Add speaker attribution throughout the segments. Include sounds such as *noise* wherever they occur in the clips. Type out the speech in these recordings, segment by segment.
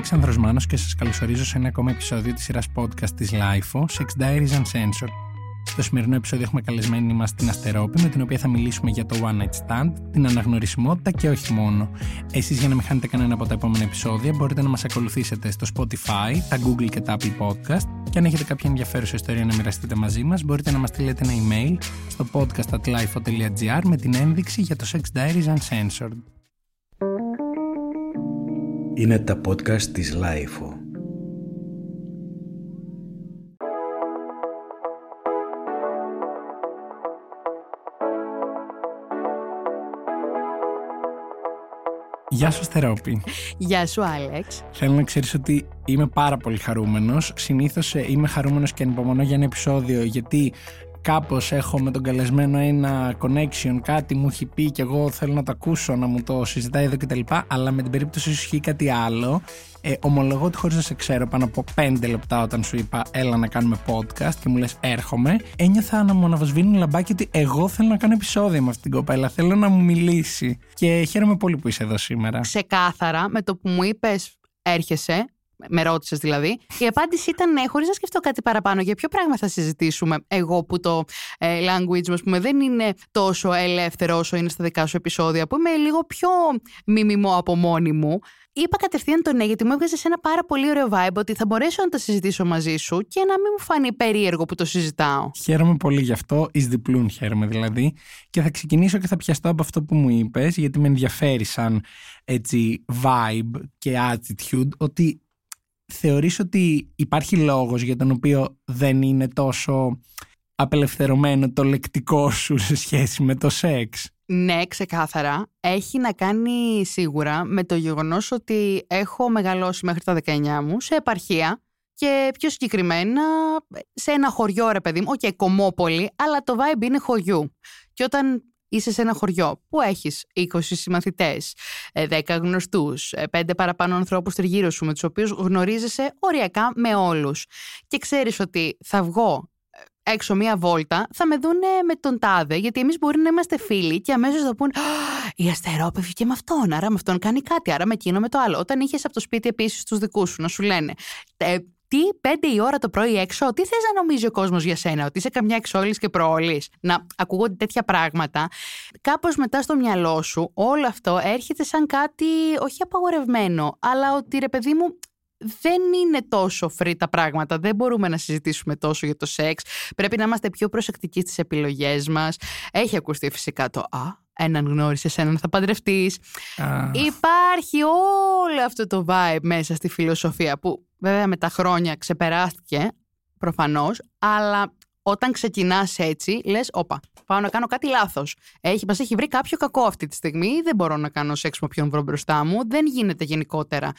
Speaker 1: Αλέξανδρος Μάνος και σας καλωσορίζω σε ένα ακόμα επεισόδιο της σειράς podcast της LIFO, Sex Diaries Uncensored. Στο σημερινό επεισόδιο έχουμε καλεσμένη μας την Αστερόπη, με την οποία θα μιλήσουμε για το One Night Stand, την αναγνωρισιμότητα και όχι μόνο. Εσείς για να μην χάνετε κανένα από τα επόμενα επεισόδια μπορείτε να μας ακολουθήσετε στο Spotify, τα Google και τα Apple Podcast και αν έχετε κάποια ενδιαφέρουσα ιστορία να μοιραστείτε μαζί μας μπορείτε να μας στείλετε ένα email στο podcast.lifo.gr με την ένδειξη για το Sex Diaries Uncensored.
Speaker 2: Είναι τα podcast της Lifeo.
Speaker 1: Γεια σου Στερόπη.
Speaker 3: Γεια σου Άλεξ.
Speaker 1: Θέλω να ξέρεις ότι είμαι πάρα πολύ χαρούμενος. Συνήθως ε, είμαι χαρούμενος και ανυπομονώ για ένα επεισόδιο γιατί κάπως έχω με τον καλεσμένο ένα connection, κάτι μου έχει πει και εγώ θέλω να το ακούσω, να μου το συζητάει εδώ κτλ. Αλλά με την περίπτωση σου ισχύει κάτι άλλο. Ε, ομολογώ ότι χωρίς να σε ξέρω πάνω από 5 λεπτά όταν σου είπα έλα να κάνουμε podcast και μου λες έρχομαι, ένιωθα να μου αναβοσβήνουν λαμπάκι ότι εγώ θέλω να κάνω επεισόδιο με αυτήν την κοπέλα, θέλω να μου μιλήσει και χαίρομαι πολύ που είσαι εδώ σήμερα.
Speaker 3: Ξεκάθαρα με το που μου είπες έρχεσαι, με ρώτησες δηλαδή. Η απάντηση ήταν ναι, χωρίς να σκεφτώ κάτι παραπάνω. Για ποιο πράγμα θα συζητήσουμε, εγώ που το ε, language μου, πούμε, δεν είναι τόσο ελεύθερο όσο είναι στα δικά σου επεισόδια, που είμαι λίγο πιο μιμημό από μόνη μου. Είπα κατευθείαν το ναι, γιατί μου έβγαζε ένα πάρα πολύ ωραίο vibe ότι θα μπορέσω να τα συζητήσω μαζί σου και να μην μου φανεί περίεργο που το συζητάω.
Speaker 1: Χαίρομαι πολύ γι' αυτό, εις διπλούν χαίρομαι δηλαδή. Και θα ξεκινήσω και θα πιαστώ από αυτό που μου είπες, γιατί με ενδιαφέρει σαν έτσι vibe και attitude, ότι θεωρείς ότι υπάρχει λόγος για τον οποίο δεν είναι τόσο απελευθερωμένο το λεκτικό σου σε σχέση με το σεξ;
Speaker 3: Ναι, ξεκάθαρα. Έχει να κάνει σίγουρα με το γεγονός ότι έχω μεγαλώσει μέχρι τα 19 μου σε επαρχία και πιο συγκεκριμένα σε ένα χωριό ρε παιδί μου, όχι okay, κομμόπολη, αλλά το vibe είναι χωριού. Και όταν είσαι σε ένα χωριό που έχεις 20 συμμαθητές, 10 ε, γνωστούς, 5 ε, παραπάνω ανθρώπους τριγύρω σου με τους οποίους γνωρίζεσαι οριακά με όλους και ξέρεις ότι θα βγω ε, έξω μία βόλτα, θα με δούνε με τον τάδε, γιατί εμείς μπορεί να είμαστε φίλοι και αμέσως θα πούν «Η Αστερόπη και με αυτόν, άρα με αυτόν κάνει κάτι, άρα με εκείνο με το άλλο». Όταν είχες από το σπίτι επίσης τους δικούς σου να σου λένε τι, πέντε η ώρα το πρωί έξω, τι θες να νομίζει ο κόσμος για σένα, ότι είσαι καμιά εξόλη και προόλης; Να ακούγονται τέτοια πράγματα. Κάπως μετά στο μυαλό σου όλο αυτό έρχεται σαν κάτι όχι απαγορευμένο, αλλά ότι ρε παιδί μου δεν είναι τόσο free τα πράγματα. Δεν μπορούμε να συζητήσουμε τόσο για το σεξ. Πρέπει να είμαστε πιο προσεκτικοί στις επιλογές μας. Έχει ακουστεί φυσικά το Α, έναν γνώρισες, έναν θα παντρευτείς. Υπάρχει όλο αυτό το vibe μέσα στη φιλοσοφία που βέβαια με τα χρόνια ξεπεράστηκε προφανώς, αλλά όταν ξεκινάς έτσι, λες, όπα, πάω να κάνω κάτι λάθος. Έχει, μας έχει βρει κάποιο κακό αυτή τη στιγμή, δεν μπορώ να κάνω σεξ με όποιον βρω μπροστά μου, δεν γίνεται γενικότερα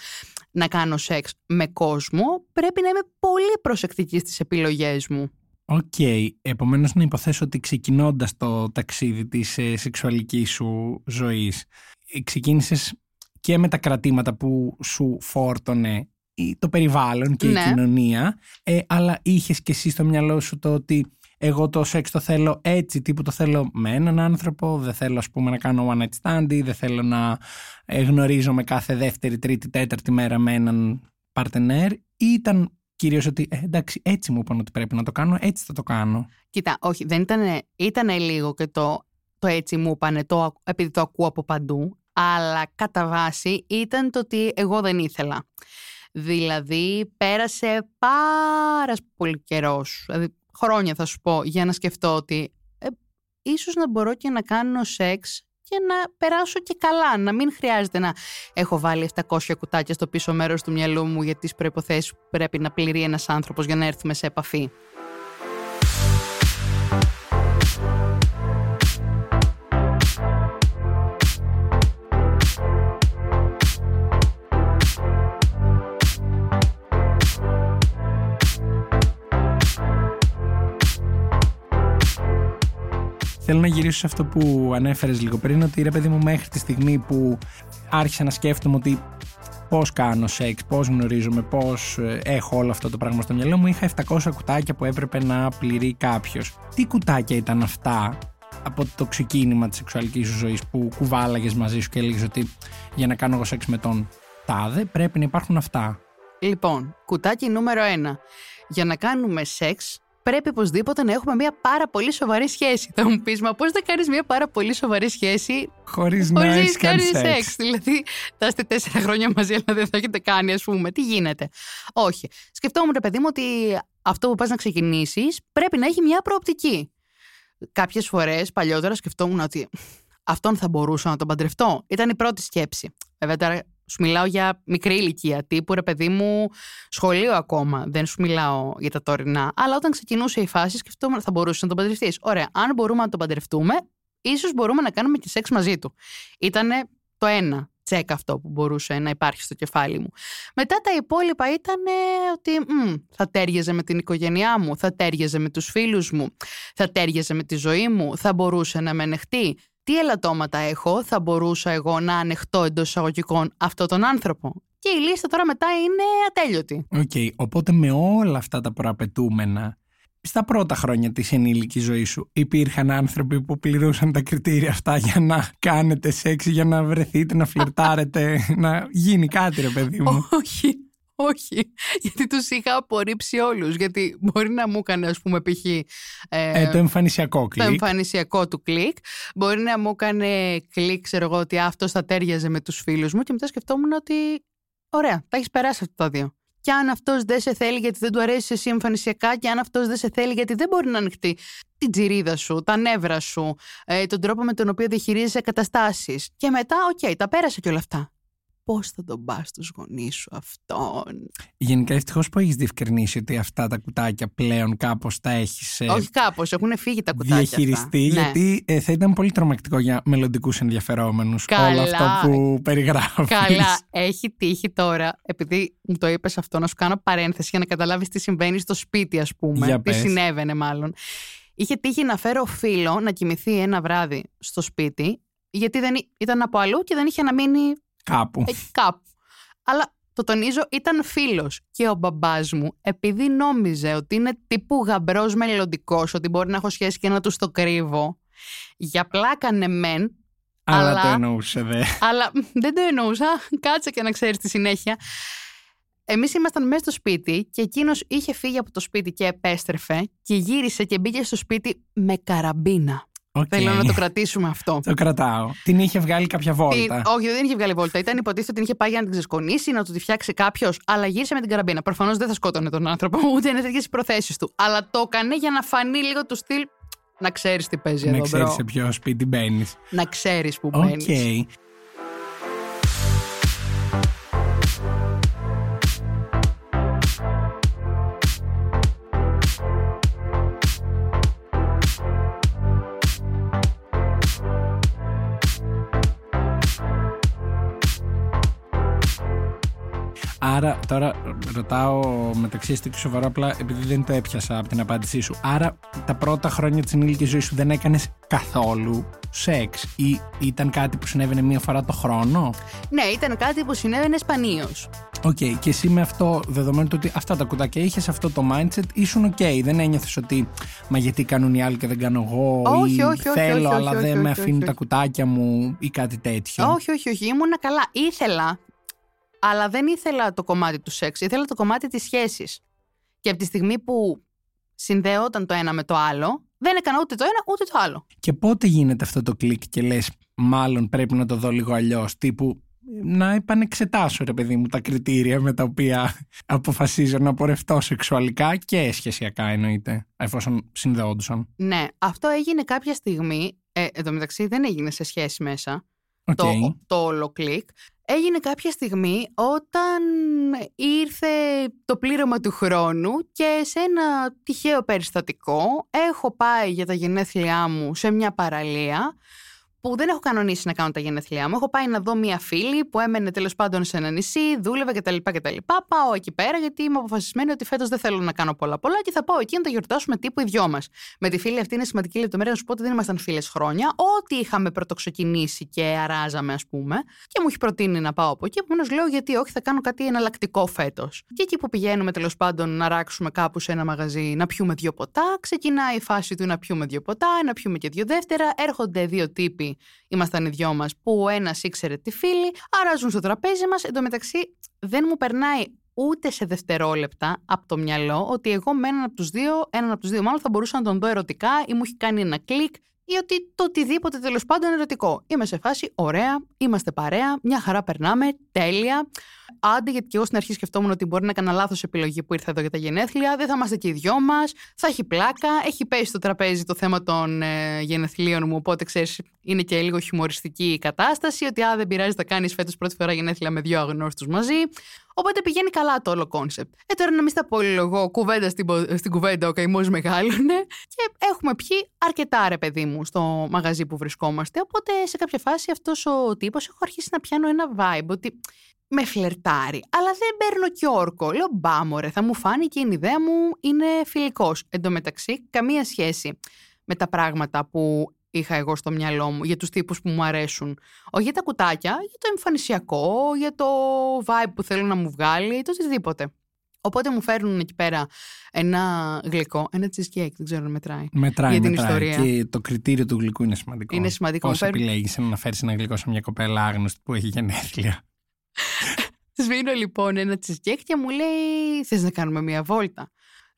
Speaker 3: να κάνω σεξ με κόσμο, πρέπει να είμαι πολύ προσεκτική στις επιλογές μου.
Speaker 1: OK. Okay. Επομένως, να υποθέσω ότι ξεκινώντας το ταξίδι της ε, σεξουαλικής σου ζωής, ε, ξεκίνησες και με τα κρατήματα που σου φόρτωνε το περιβάλλον και η ναι. κοινωνία, ε, αλλά είχες και εσύ στο μυαλό σου το ότι εγώ το σεξ το θέλω έτσι, τύπου το θέλω με έναν άνθρωπο, δεν θέλω ας πούμε να κάνω one night stand, δεν θέλω να γνωρίζω με κάθε δεύτερη, τρίτη, τέταρτη μέρα με έναν παρτενέρ ή ήταν κυρίως ότι ε, εντάξει έτσι μου είπαν ότι πρέπει να το κάνω, έτσι θα το κάνω.
Speaker 3: Κοίτα, όχι, δεν ήταν, ήταν λίγο και το, το έτσι μου είπαν, το, επειδή το ακούω από παντού, αλλά κατά βάση ήταν το ότι εγώ δεν ήθελα. Δηλαδή πέρασε πάρα πολύ καιρός, δηλαδή χρόνια θα σου πω, για να σκεφτώ ότι ε, ίσως να μπορώ και να κάνω σεξ και να περάσω και καλά, να μην χρειάζεται να έχω βάλει 700 κουτάκια στο πίσω μέρος του μυαλού μου για τις προϋποθέσεις που πρέπει να πληρεί ένας άνθρωπος για να έρθουμε σε επαφή.
Speaker 1: Θέλω να γυρίσω σε αυτό που ανέφερες λίγο πριν, ότι ρε παιδί μου μέχρι τη στιγμή που άρχισα να σκέφτομαι ότι πώς κάνω σεξ, πώς γνωρίζομαι, πώς ε, έχω όλο αυτό το πράγμα στο μυαλό μου, είχα 700 κουτάκια που έπρεπε να πληρεί κάποιος. Τι κουτάκια ήταν αυτά από το ξεκίνημα της σεξουαλικής σου ζωής που κουβάλαγες μαζί σου και έλεγες ότι για να κάνω εγώ σεξ με τον τάδε, πρέπει να υπάρχουν αυτά;
Speaker 3: Λοιπόν, κουτάκι νούμερο 1. Για να κάνουμε σεξ, πρέπει οπωσδήποτε να έχουμε μια πάρα πολύ σοβαρή σχέση. Θα μου πεις, μα πώς θα κάνεις μια πάρα πολύ σοβαρή σχέση
Speaker 1: Χωρίς να έχει κάνεις
Speaker 3: σεξ.
Speaker 1: σεξ.
Speaker 3: Δηλαδή, θα είστε τέσσερα χρόνια μαζί, αλλά δεν θα έχετε κάνει, ας πούμε. Τι γίνεται; Όχι. Σκεφτόμουν, ρε παιδί μου, ότι αυτό που πας να ξεκινήσεις πρέπει να έχει μια προοπτική. Κάποιες φορές παλιότερα σκεφτόμουν ότι αυτόν θα μπορούσα να τον παντρευτώ. Ήταν η πρώτη σκέψη. Βέβαια, τώρα σου μιλάω για μικρή ηλικία, τύπου ρε παιδί μου, σχολείο ακόμα. Δεν σου μιλάω για τα τωρινά. Αλλά όταν ξεκινούσε η φάση, σκεφτόμουν θα μπορούσες να τον παντρευτείς. Ωραία, αν μπορούμε να τον παντρευτούμε, ίσως μπορούμε να κάνουμε και σεξ μαζί του. Ήτανε το ένα τσεκ αυτό που μπορούσε να υπάρχει στο κεφάλι μου. Μετά τα υπόλοιπα ήταν ότι μ, θα τέριαζε με την οικογένειά μου, θα τέριαζε με τους φίλους μου, θα τέριαζε με τη ζωή μου, θα μπορούσε να με ανεχτεί. Τι ελαττώματα έχω, θα μπορούσα εγώ να ανεχτώ εντός εισαγωγικών αυτόν τον άνθρωπο. Και η λίστα τώρα μετά είναι ατέλειωτη.
Speaker 1: Οκ, οπότε με όλα αυτά τα προαπαιτούμενα, στα πρώτα χρόνια της ενήλικης ζωής σου υπήρχαν άνθρωποι που πληρούσαν τα κριτήρια αυτά για να κάνετε σεξ, για να βρεθείτε, να *laughs* φλερτάρετε, να γίνει κάτι ρε παιδί μου;
Speaker 3: Όχι, όχι. *laughs* Γιατί τους είχα απορρίψει όλους. Γιατί μπορεί να μου έκανε, ας πούμε, π.χ. ε,
Speaker 1: Ε, το εμφανισιακό
Speaker 3: το
Speaker 1: κλικ.
Speaker 3: εμφανισιακό του κλικ. Μπορεί να μου έκανε κλικ, ξέρω εγώ, ότι αυτό θα τέριαζε με τους φίλους μου και μετά σκεφτόμουν ότι ωραία, τα έχεις περάσει αυτά τα δύο. Και αν αυτός δεν σε θέλει γιατί δεν του αρέσει εσύ εμφανισιακά, και αν αυτός δεν σε θέλει γιατί δεν μπορεί να ανοιχτεί την τσιρίδα σου, τα νεύρα σου, ε, τον τρόπο με τον οποίο διαχειρίζεσαι καταστάσεις. Και μετά, οκ, τα πέρασε και όλα αυτά. Πώς θα τον πας στους γονείς σου αυτόν.
Speaker 1: Γενικά ευτυχώς που έχεις διευκρινίσει ότι αυτά τα κουτάκια πλέον κάπως τα έχεις ε,
Speaker 3: Όχι κάπως, έχουν φύγει τα κουτάκια. αυτά.
Speaker 1: διαχειριστεί
Speaker 3: Ναι.
Speaker 1: γιατί ε, θα ήταν πολύ τρομακτικό για μελλοντικούς ενδιαφερόμενους όλο
Speaker 3: Καλά.
Speaker 1: αυτό που περιγράφεις.
Speaker 3: Καλά, έχει τύχει τώρα, επειδή μου το είπες αυτό, να σου κάνω παρένθεση για να καταλάβεις τι συμβαίνει στο σπίτι, ας πούμε.
Speaker 1: Για
Speaker 3: τι
Speaker 1: πες.
Speaker 3: συνέβαινε, μάλλον. Είχε τύχει να φέρω φίλο να κοιμηθεί ένα βράδυ στο σπίτι, γιατί δεν, ή- ήταν από αλλού και δεν είχε να μείνει
Speaker 1: Κάπου.
Speaker 3: εκεί κάπου. Αλλά το τονίζω, ήταν φίλος. Και ο μπαμπάς μου, επειδή νόμιζε ότι είναι τύπου γαμπρός μελλοντικός, ότι μπορεί να έχω σχέση και να του το κρύβω, για πλάκα ναι μεν,
Speaker 1: Αλλά,
Speaker 3: αλλά-
Speaker 1: το εννοούσε δε.
Speaker 3: αλλά μ, δεν το εννοούσα. Κάτσε και να ξέρεις τη συνέχεια. Εμείς ήμασταν μέσα στο σπίτι και εκείνος είχε φύγει από το σπίτι και επέστρεφε και γύρισε και μπήκε στο σπίτι με καραμπίνα.
Speaker 1: Οκ.
Speaker 3: Θέλω να το κρατήσουμε αυτό.
Speaker 1: Το κρατάω. Την είχε βγάλει κάποια
Speaker 3: Την-
Speaker 1: βόλτα.
Speaker 3: όχι, δεν είχε βγάλει βόλτα. Ήταν υποτίθεται ότι την είχε πάει για να την ξεσκονίσει, να του τη φτιάξει κάποιος, αλλά γύρισε με την καραμπίνα. Προφανώς δεν θα σκότωνε τον άνθρωπο, *laughs* ούτε είναι τέτοιες οι προθέσεις του. Αλλά το έκανε για να φανεί λίγο του στυλ. Να ξέρεις τι παίζει
Speaker 1: να
Speaker 3: εδώ,
Speaker 1: ξέρεις
Speaker 3: bro.
Speaker 1: σε ποιο σπίτι μπαίνεις.
Speaker 3: Να ξέρεις που
Speaker 1: Οκ.
Speaker 3: μπαίνει.
Speaker 1: Άρα, τώρα ρωτάω μεταξύ αστείου και σοβαρό, απλά επειδή δεν το έπιασα από την απάντησή σου. Άρα, τα πρώτα χρόνια της ενήλικης ζωής σου δεν έκανες καθόλου σεξ ή ήταν κάτι που συνέβαινε μία φορά το χρόνο;
Speaker 3: Ναι, ήταν κάτι που συνέβαινε σπανίως.
Speaker 1: Οκ, και εσύ με αυτό, δεδομένου του ότι αυτά τα κουτάκια είχες αυτό το mindset, ήσουν οκ. Δεν ένιωθες ότι μα γιατί κάνουν οι άλλοι και δεν κάνω εγώ,
Speaker 3: Όχι,
Speaker 1: ή
Speaker 3: όχι, όχι,
Speaker 1: θέλω,
Speaker 3: όχι,
Speaker 1: αλλά
Speaker 3: όχι,
Speaker 1: δεν
Speaker 3: όχι,
Speaker 1: με
Speaker 3: όχι,
Speaker 1: αφήνουν
Speaker 3: όχι.
Speaker 1: τα κουτάκια μου ή κάτι τέτοιο.
Speaker 3: Όχι, όχι, όχι. Ήμουνα καλά. Ήθελα, αλλά δεν ήθελα το κομμάτι του σεξ. Ήθελα το κομμάτι της σχέσης. Και από τη στιγμή που συνδεόταν το ένα με το άλλο, δεν έκανα ούτε το ένα ούτε το άλλο.
Speaker 1: Και πότε γίνεται αυτό το κλικ και λες μάλλον πρέπει να το δω λίγο αλλιώς, τύπου να επανεξετάσω ρε παιδί μου τα κριτήρια με τα οποία αποφασίζω να πορευτώ σεξουαλικά και σχεσιακά εννοείται, εφόσον συνδεόντουσαν.
Speaker 3: Ναι, αυτό έγινε κάποια στιγμή. Ε, εν τω μεταξύ δεν έγινε σε σχέση μέσα.
Speaker 1: Οκ.
Speaker 3: το, το όλο κλικ. Έγινε κάποια στιγμή όταν ήρθε το πλήρωμα του χρόνου και σε ένα τυχαίο περιστατικό έχω πάει για τα γενέθλιά μου σε μια παραλία που δεν έχω κανονίσει να κάνω τα γενέθλιά μου. Έχω πάει να δω μία φίλη που έμενε τέλος πάντων σε ένα νησί, δούλευε κτλ. κτλ. Πάω εκεί πέρα γιατί είμαι αποφασισμένη ότι φέτος δεν θέλω να κάνω πολλά πολλά και θα πάω εκεί να τα γιορτάσουμε τύπου οι δυο μας. Με τη φίλη αυτή είναι σημαντική λεπτομέρεια να σου πω ότι δεν ήμασταν φίλες χρόνια. Ότι είχαμε πρωτοξεκινήσει και αράζαμε, ας πούμε. Και μου έχει προτείνει να πάω από εκεί. Επομένως λέω γιατί όχι, θα κάνω κάτι εναλλακτικό φέτος. Και εκεί που πηγαίνουμε τέλος πάντων να ράξουμε κάπου σε ένα μαγαζί να πιούμε δύο ποτά, ξεκινάει η φάση του να πιούμε δύο ποτά, να πιούμε και δύο δεύτερα. Έρχονται δύο τύποι ότι ήμασταν οι δυο μας, που ο ένας ήξερε τη φίλη, αράζουν στο τραπέζι μας. Εν τω μεταξύ, δεν μου περνάει ούτε σε δευτερόλεπτα από το μυαλό ότι εγώ με έναν από τους δύο, έναν από τους δύο μάλλον θα μπορούσα να τον δω ερωτικά ή μου έχει κάνει ένα κλικ ή ότι το οτιδήποτε τέλος πάντων ερωτικό. Είμαι σε φάση, ωραία, είμαστε παρέα, μια χαρά περνάμε, τέλεια. Άντε, γιατί και εγώ στην αρχή σκεφτόμουν ότι μπορεί να έκανα λάθος επιλογή που ήρθα εδώ για τα γενέθλια. Δεν θα είμαστε και οι δυο μας. Θα έχει πλάκα. Έχει πέσει στο τραπέζι το θέμα των ε, γενεθλίων μου. Οπότε ξέρεις, είναι και λίγο χιουμοριστική η κατάσταση. Ότι α, δεν πειράζει, θα κάνεις φέτος πρώτη φορά γενέθλια με δύο αγνώστους μαζί. Οπότε πηγαίνει καλά το όλο κόνσεπτ. Ε, τώρα να μην στα πολυλογώ, κουβέντα στην, στην κουβέντα, ο καημός μεγάλωνε. Και έχουμε πιει αρκετά ρε παιδί μου στο μαγαζί που βρισκόμαστε. Οπότε σε κάποια φάση αυτός ο τύπο έχω αρχίσει να πιάνω ένα vibe ότι με φλερτάρει, αλλά δεν παίρνω και όρκο. Λέω μπάμορε, θα μου φάνηκε η ιδέα μου είναι φιλικός. Εν τω μεταξύ, καμία σχέση με τα πράγματα που είχα εγώ στο μυαλό μου για τους τύπους που μου αρέσουν. Όχι για τα κουτάκια, για το εμφανισιακό, για το vibe που θέλω να μου βγάλει, το οτιδήποτε. Οπότε μου φέρνουν εκεί πέρα ένα γλυκό, ένα cheesecake, δεν ξέρω αν μετράει.
Speaker 1: Μετράει,
Speaker 3: για την
Speaker 1: μετράει.
Speaker 3: ιστορία.
Speaker 1: Και το κριτήριο του γλυκού είναι σημαντικό.
Speaker 3: Είναι σημαντικό.
Speaker 1: Πώς
Speaker 3: Μου φέρνουν-
Speaker 1: επιλέγεις να φέρεις ένα γλυκό σε μια κοπέλα άγνωστη που έχει γενέθλια; *laughs*
Speaker 3: Σβήνω λοιπόν ένα cheesecake και μου λέει: Θες να κάνουμε μια βόλτα.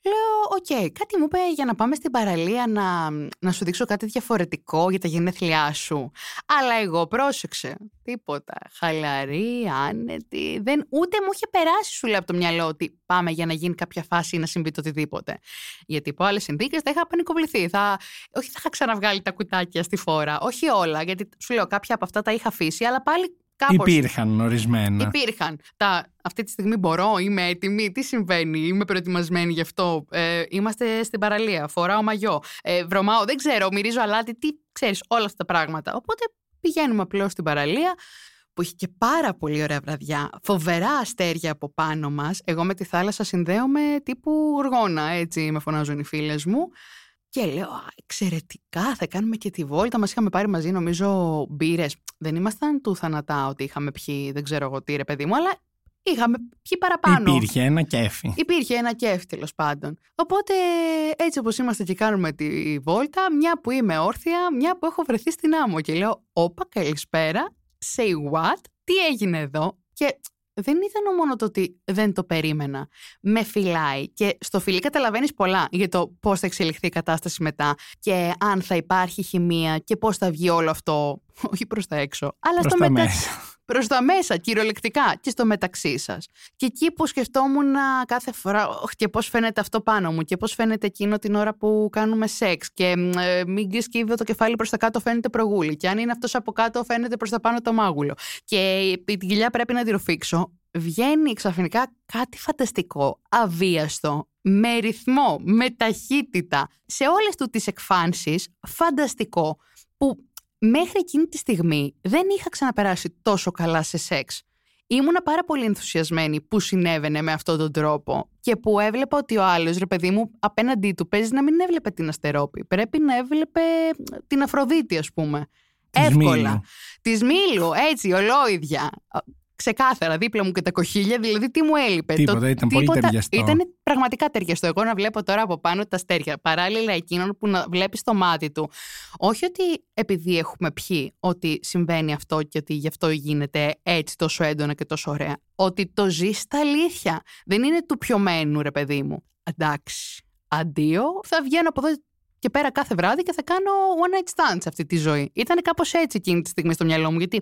Speaker 3: Λέω: Οκ, κάτι μου είπε για να πάμε στην παραλία να, να σου δείξω κάτι διαφορετικό για τα γενέθλιά σου. Αλλά εγώ πρόσεξε. Τίποτα. Χαλαρή, άνετη. Δεν, ούτε μου είχε περάσει σου λέω από το μυαλό ότι πάμε για να γίνει κάποια φάση ή να συμβεί το οτιδήποτε. Γιατί υπό άλλες συνθήκες θα είχα πανικοβληθεί. Θα, όχι θα είχα ξαναβγάλει τα κουτάκια στη φόρα. Όχι όλα. Γιατί σου λέω κάποια από αυτά τα είχα αφήσει, αλλά πάλι κάπως
Speaker 1: Υπήρχαν ορισμένα.
Speaker 3: Υπήρχαν. Τα, αυτή τη στιγμή μπορώ, είμαι έτοιμη, τι συμβαίνει, είμαι προετοιμασμένη γι' αυτό. Ε, είμαστε στην παραλία, φοράω μαγιό, ε, βρωμάω, δεν ξέρω, μυρίζω αλάτι, τι ξέρεις, όλα αυτά τα πράγματα. Οπότε πηγαίνουμε απλώς στην παραλία που έχει και πάρα πολύ ωραία βραδιά, φοβερά αστέρια από πάνω μας. Εγώ με τη θάλασσα συνδέομαι τύπου γοργόνα, έτσι με φωνάζουν οι φίλες μου. Και λέω, «Α, εξαιρετικά, θα κάνουμε και τη βόλτα. Μας είχαμε πάρει μαζί, νομίζω, μπύρες. Δεν ήμασταν του θανατά ότι είχαμε πιει, δεν ξέρω εγώ τι, ρε παιδί μου, αλλά είχαμε πιει παραπάνω.
Speaker 1: Υπήρχε ένα κέφι.
Speaker 3: Υπήρχε ένα κέφι τέλος πάντων. Οπότε έτσι όπως είμαστε και κάνουμε τη βόλτα, μια που είμαι όρθια, μια που έχω βρεθεί στην άμμο και λέω «Όπα, καλησπέρα, say what, τι έγινε εδώ» και δεν ήταν μόνο το ότι δεν το περίμενα. Με φυλάει και στο φιλί καταλαβαίνεις πολλά για το πώς θα εξελιχθεί η κατάσταση μετά και αν θα υπάρχει χημεία και πώς θα βγει όλο αυτό, όχι προς τα έξω, αλλά
Speaker 1: Προς
Speaker 3: στο
Speaker 1: τα
Speaker 3: μετα...
Speaker 1: μέσα.
Speaker 3: Προς τα μέσα, κυριολεκτικά και στο μεταξύ σας. Και εκεί που σκεφτόμουν κάθε φορά, «Ωχ, και πώς φαίνεται αυτό πάνω μου, και πώς φαίνεται εκείνο την ώρα που κάνουμε σεξ. Και μ, ε, μην σκύβω το κεφάλι προς τα κάτω, φαίνεται προγούλη. Και αν είναι αυτός από κάτω, φαίνεται προς τα πάνω το μάγουλο. Και την κοιλιά πρέπει να τη ρουφήξω. Βγαίνει ξαφνικά κάτι φανταστικό, αβίαστο, με ρυθμό, με ταχύτητα, σε όλες του τις εκφάνσεις, φανταστικό, που μέχρι εκείνη τη στιγμή δεν είχα ξαναπεράσει τόσο καλά σε σεξ. Ήμουνα πάρα πολύ ενθουσιασμένη που συνέβαινε με αυτόν τον τρόπο και που έβλεπα ότι ο άλλος, ρε παιδί μου, απέναντί του παίζει να μην έβλεπε την Αστερόπη. Πρέπει να έβλεπε την Αφροδίτη, ας πούμε.
Speaker 1: Της
Speaker 3: Εύκολα.
Speaker 1: Μήλου.
Speaker 3: Της Μήλου, έτσι, ολόιδια. Ξεκάθαρα, δίπλα μου και τα κοχύλια, δηλαδή τι μου έλειπε.
Speaker 1: Τίποτα, ήταν πολύ ταιριαστό.
Speaker 3: Ήταν πραγματικά ταιριαστό. Εγώ να βλέπω τώρα από πάνω τα αστέρια, παράλληλα εκείνον που να βλέπεις το μάτι του. Όχι ότι επειδή έχουμε πιει ότι συμβαίνει αυτό και ότι γι' αυτό γίνεται έτσι τόσο έντονα και τόσο ωραία. Ότι το ζεις στα αλήθεια. Δεν είναι του πιωμένου, ρε παιδί μου. Εντάξει. Αντίο, θα βγαίνω από εδώ και πέρα κάθε βράδυ και θα κάνω one night stand σε αυτή τη ζωή. Ήταν κάπως έτσι εκείνη τη στιγμή στο μυαλό μου, γιατί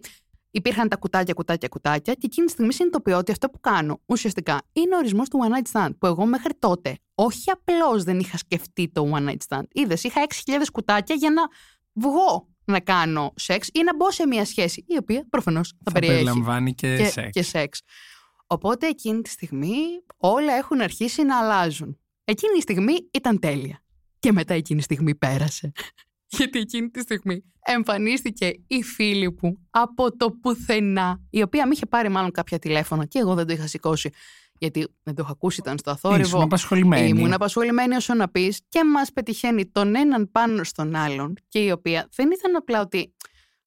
Speaker 3: υπήρχαν τα κουτάκια, κουτάκια, κουτάκια και εκείνη τη στιγμή συνειδητοποιώ ότι αυτό που κάνω ουσιαστικά είναι ο ορισμός του one night stand. Που εγώ μέχρι τότε όχι απλώς δεν είχα σκεφτεί το one night stand. Είδες, είχα 6.000 κουτάκια για να βγω να κάνω σεξ ή να μπω σε μια σχέση η οποία προφανώς θα,
Speaker 1: Θα
Speaker 3: περιέχει
Speaker 1: περιλαμβάνει και,
Speaker 3: και,
Speaker 1: σεξ.
Speaker 3: και σεξ. Οπότε εκείνη τη στιγμή όλα έχουν αρχίσει να αλλάζουν. Εκείνη η στιγμή ήταν τέλεια. Και μετά εκείνη η στιγμή πέρασε. Γιατί εκείνη τη στιγμή εμφανίστηκε η φίλη μου από το πουθενά, η οποία με είχε πάρει μάλλον κάποια τηλέφωνα και εγώ δεν το είχα σηκώσει. Γιατί δεν το είχα ακούσει, ήταν στο αθόρυβο.
Speaker 1: Ήσουν απασχολημένη.
Speaker 3: Ήμουν απασχολημένη όσο να πεις και μας πετυχαίνει τον έναν πάνω στον άλλον. Και η οποία δεν ήταν απλά ότι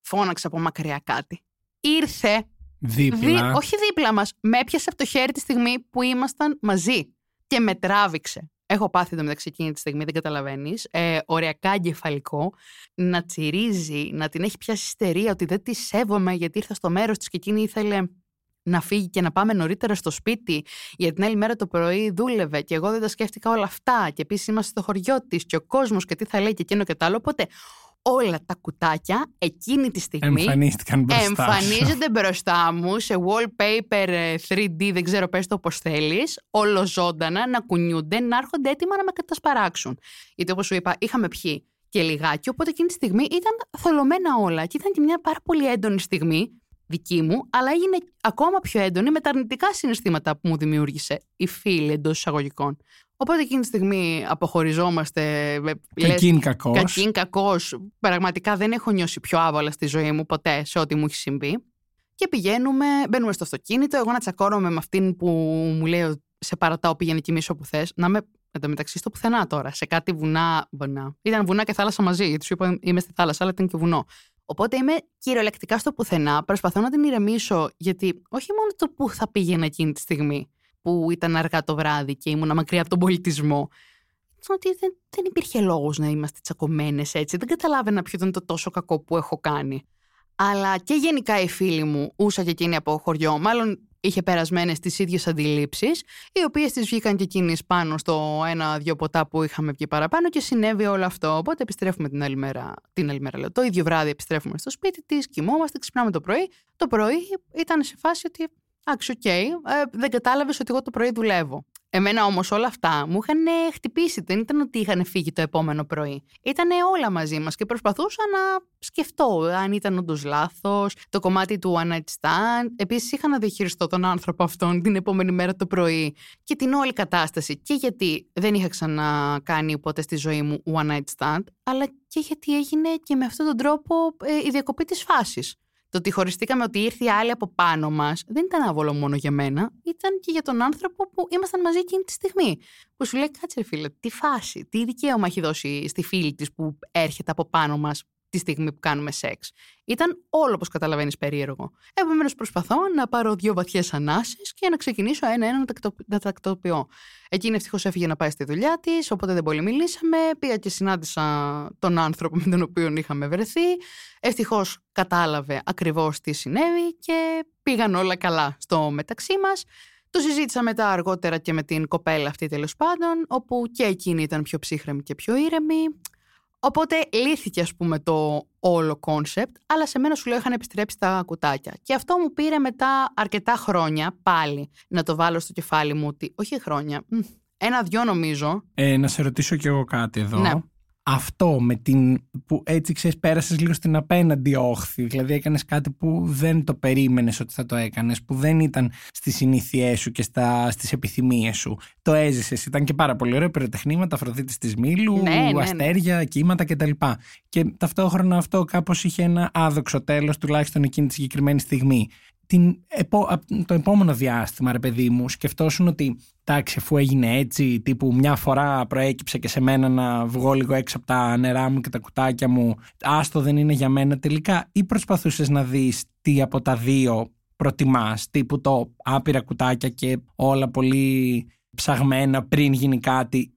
Speaker 3: φώναξε από μακριά κάτι. Ήρθε
Speaker 1: Δίπλα.
Speaker 3: Δι- όχι δίπλα μας. Με έπιασε από το χέρι τη στιγμή που ήμασταν μαζί. Και με τράβηξε. Έχω πάθει το μεταξύ εκείνη τη στιγμή, δεν καταλαβαίνεις. Ε, οριακά εγκεφαλικό, να τσιρίζει, να την έχει πιάσει ιστερία ότι δεν τη σέβομαι γιατί ήρθα στο μέρος της και εκείνη ήθελε να φύγει και να πάμε νωρίτερα στο σπίτι, γιατί την άλλη μέρα το πρωί δούλευε και εγώ δεν τα σκέφτηκα όλα αυτά. Και επίσης είμαστε στο χωριό της και ο κόσμος και τι θα λέει και εκείνο και το άλλο. Οπότε όλα τα κουτάκια εκείνη τη στιγμή
Speaker 1: Εμφανίστηκαν μπροστά
Speaker 3: εμφανίζονται μπροστά μου σε wallpaper 3D, ε, δεν ξέρω πες το πώς θέλεις, ολοζώντανα, να κουνιούνται, να έρχονται έτοιμα να με κατασπαράξουν. Γιατί όπως σου είπα, είχαμε πιει και λιγάκι, οπότε εκείνη τη στιγμή ήταν θολωμένα όλα και ήταν και μια πάρα πολύ έντονη στιγμή δική μου, αλλά έγινε ακόμα πιο έντονη με τα αρνητικά συναισθήματα που μου δημιούργησε η φίλη εντός εισαγωγικών. Οπότε εκείνη τη στιγμή αποχωριζόμαστε.
Speaker 1: Κακήν κακός.
Speaker 3: Κακήν κακός. Πραγματικά δεν έχω νιώσει πιο άβολα στη ζωή μου ποτέ σε ό,τι μου έχει συμβεί. Και πηγαίνουμε, μπαίνουμε στο αυτοκίνητο. Εγώ να τσακώνομαι με αυτήν που μου λέει σε παρατάω, πήγαινε κι όπου θες. Να είμαι μεταξύ στο πουθενά τώρα. Σε κάτι βουνά. βουνά. Ήταν βουνά και θάλασσα μαζί, γιατί σου είπα είμαι στη θάλασσα, αλλά ήταν και βουνό. Οπότε είμαι κυριολεκτικά στο πουθενά, προσπαθώ να την ηρεμήσω, γιατί όχι μόνο το που θα πήγαινε εκείνη τη στιγμή, που ήταν αργά το βράδυ και ήμουν μακριά από τον πολιτισμό. Ότι δεν, δεν υπήρχε λόγος να είμαστε τσακωμένες έτσι. Δεν καταλάβαινα ποιο ήταν το τόσο κακό που έχω κάνει. Αλλά και γενικά οι φίλοι μου, ούσα και εκείνη από χωριό, μάλλον είχε περασμένες τις ίδιες αντιλήψεις, οι οποίες τις βγήκαν και εκείνες πάνω στο ένα-δύο ποτά που είχαμε βγει παραπάνω και συνέβη όλο αυτό. Οπότε επιστρέφουμε την άλλη μέρα, την άλλη μέρα λέω, το ίδιο βράδυ επιστρέφουμε στο σπίτι της, κοιμόμαστε, ξυπνάμε το πρωί. Το πρωί ήταν σε φάση ότι Εντάξει, OK, okay, ε, δεν κατάλαβες ότι εγώ το πρωί δουλεύω. Εμένα όμως όλα αυτά μου είχαν χτυπήσει. Δεν ήταν ότι είχαν φύγει το επόμενο πρωί. Ήταν όλα μαζί μας και προσπαθούσα να σκεφτώ αν ήταν όντως λάθος, το κομμάτι του one night stand. Επίσης είχα να διαχειριστώ τον άνθρωπο αυτόν την επόμενη μέρα το πρωί και την όλη κατάσταση. Και γιατί δεν είχα ξανακάνει ποτέ στη ζωή μου one night stand, αλλά και γιατί έγινε και με αυτόν τον τρόπο ε, η διακοπή της φάσης. Το ότι χωριστήκαμε ότι ήρθε η άλλη από πάνω μας δεν ήταν άβολο μόνο για μένα, ήταν και για τον άνθρωπο που ήμασταν μαζί εκείνη τη στιγμή. Που σου λέει, κάτσε φίλε, τι φάση, τι δικαίωμα έχει δώσει στη φίλη της που έρχεται από πάνω μας τη στιγμή που κάνουμε σεξ. Ήταν όλο όπως καταλαβαίνεις περίεργο. Επομένως, προσπαθώ να πάρω δύο βαθιές ανάσεις και να ξεκινήσω ένα-ένα να τα τακτοποιώ. Εκείνη ευτυχώς έφυγε να πάει στη δουλειά της, οπότε δεν πολύ μιλήσαμε. Πήγα και συνάντησα τον άνθρωπο με τον οποίο είχαμε βρεθεί. Ευτυχώς κατάλαβε ακριβώς τι συνέβη και πήγαν όλα καλά στο μεταξύ μας. Το συζήτησα μετά αργότερα και με την κοπέλα αυτή τέλος πάντων, όπου και εκείνη ήταν πιο ψύχραιμη και πιο ήρεμη. Οπότε λύθηκε ας πούμε το όλο κόνσεπτ, αλλά σε μένα σου λέω είχαν επιστρέψει τα κουτάκια. Και αυτό μου πήρε μετά αρκετά χρόνια πάλι να το βάλω στο κεφάλι μου ότι, όχι χρόνια, ένα-δυο νομίζω.
Speaker 1: Ε, να σε ρωτήσω κι εγώ κάτι εδώ. Ναι αυτό με την που έτσι ξέρεις πέρασες λίγο στην απέναντι όχθη. Δηλαδή έκανες κάτι που δεν το περίμενες ότι θα το έκανες που δεν ήταν στις συνήθειές σου και στα, στις επιθυμίες σου. Το έζησες, ήταν και πάρα πολύ ωραίο. Πυροτεχνήματα, Αφροδίτης της Μήλου ναι, ναι, ναι. αστέρια, κύματα κτλ. Και ταυτόχρονα αυτό κάπως είχε ένα άδοξο τέλος τουλάχιστον εκείνη τη συγκεκριμένη στιγμή την, το επόμενο διάστημα, ρε παιδί μου, σκεφτόσουν ότι εντάξει, αφού έγινε έτσι, τύπου μια φορά προέκυψε και σε μένα να βγω λίγο έξω από τα νερά μου και τα κουτάκια μου, άστο δεν είναι για μένα τελικά, ή προσπαθούσες να δεις τι από τα δύο προτιμάς, τύπου το άπειρα κουτάκια και όλα πολύ ψαγμένα πριν γίνει κάτι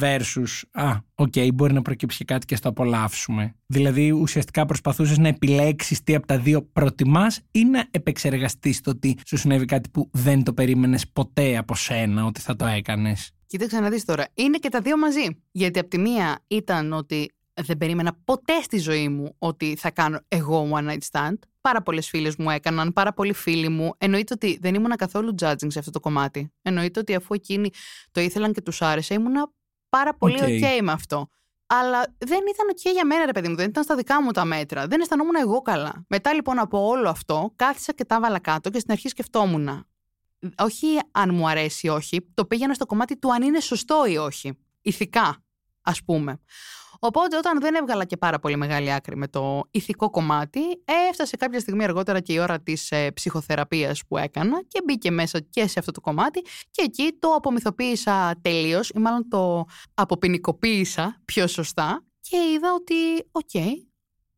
Speaker 1: versus «Α, OK, okay, μπορεί να προκύψει κάτι και ας το απολαύσουμε». Δηλαδή ουσιαστικά προσπαθούσες να επιλέξεις τι από τα δύο προτιμάς ή να επεξεργαστείς το ότι σου συνέβη κάτι που δεν το περίμενες ποτέ από σένα ότι θα το έκανες.
Speaker 3: Κοίταξε να δεις τώρα, είναι και τα δύο μαζί. Γιατί από τη μία ήταν ότι δεν περίμενα ποτέ στη ζωή μου ότι θα κάνω εγώ one night stand. Πάρα πολλές φίλες μου έκαναν, πάρα πολλοί φίλοι μου. Εννοείται ότι δεν ήμουν καθόλου judging σε αυτό το κομμάτι. Εννοείται ότι αφού εκείνοι το ήθελαν και τους άρεσε, ήμουνα πάρα πολύ OK okay με αυτό. Αλλά δεν ήταν OK για μένα, ρε παιδί μου. Δεν ήταν στα δικά μου τα μέτρα. Δεν αισθανόμουν εγώ καλά. Μετά λοιπόν από όλο αυτό, κάθισα και τα έβαλα κάτω και στην αρχή σκεφτόμουν. Όχι αν μου αρέσει ή όχι, το πήγαινα στο κομμάτι του αν είναι σωστό ή όχι. Ηθικά, ας πούμε. Οπότε, όταν δεν έβγαλα και πάρα πολύ μεγάλη άκρη με το ηθικό κομμάτι, έφτασε κάποια στιγμή αργότερα και η ώρα της ε, ψυχοθεραπείας που έκανα και μπήκε μέσα και σε αυτό το κομμάτι. Και εκεί το απομυθοποίησα τελείως, ή μάλλον το αποποινικοποίησα πιο σωστά. Και είδα ότι, οκ,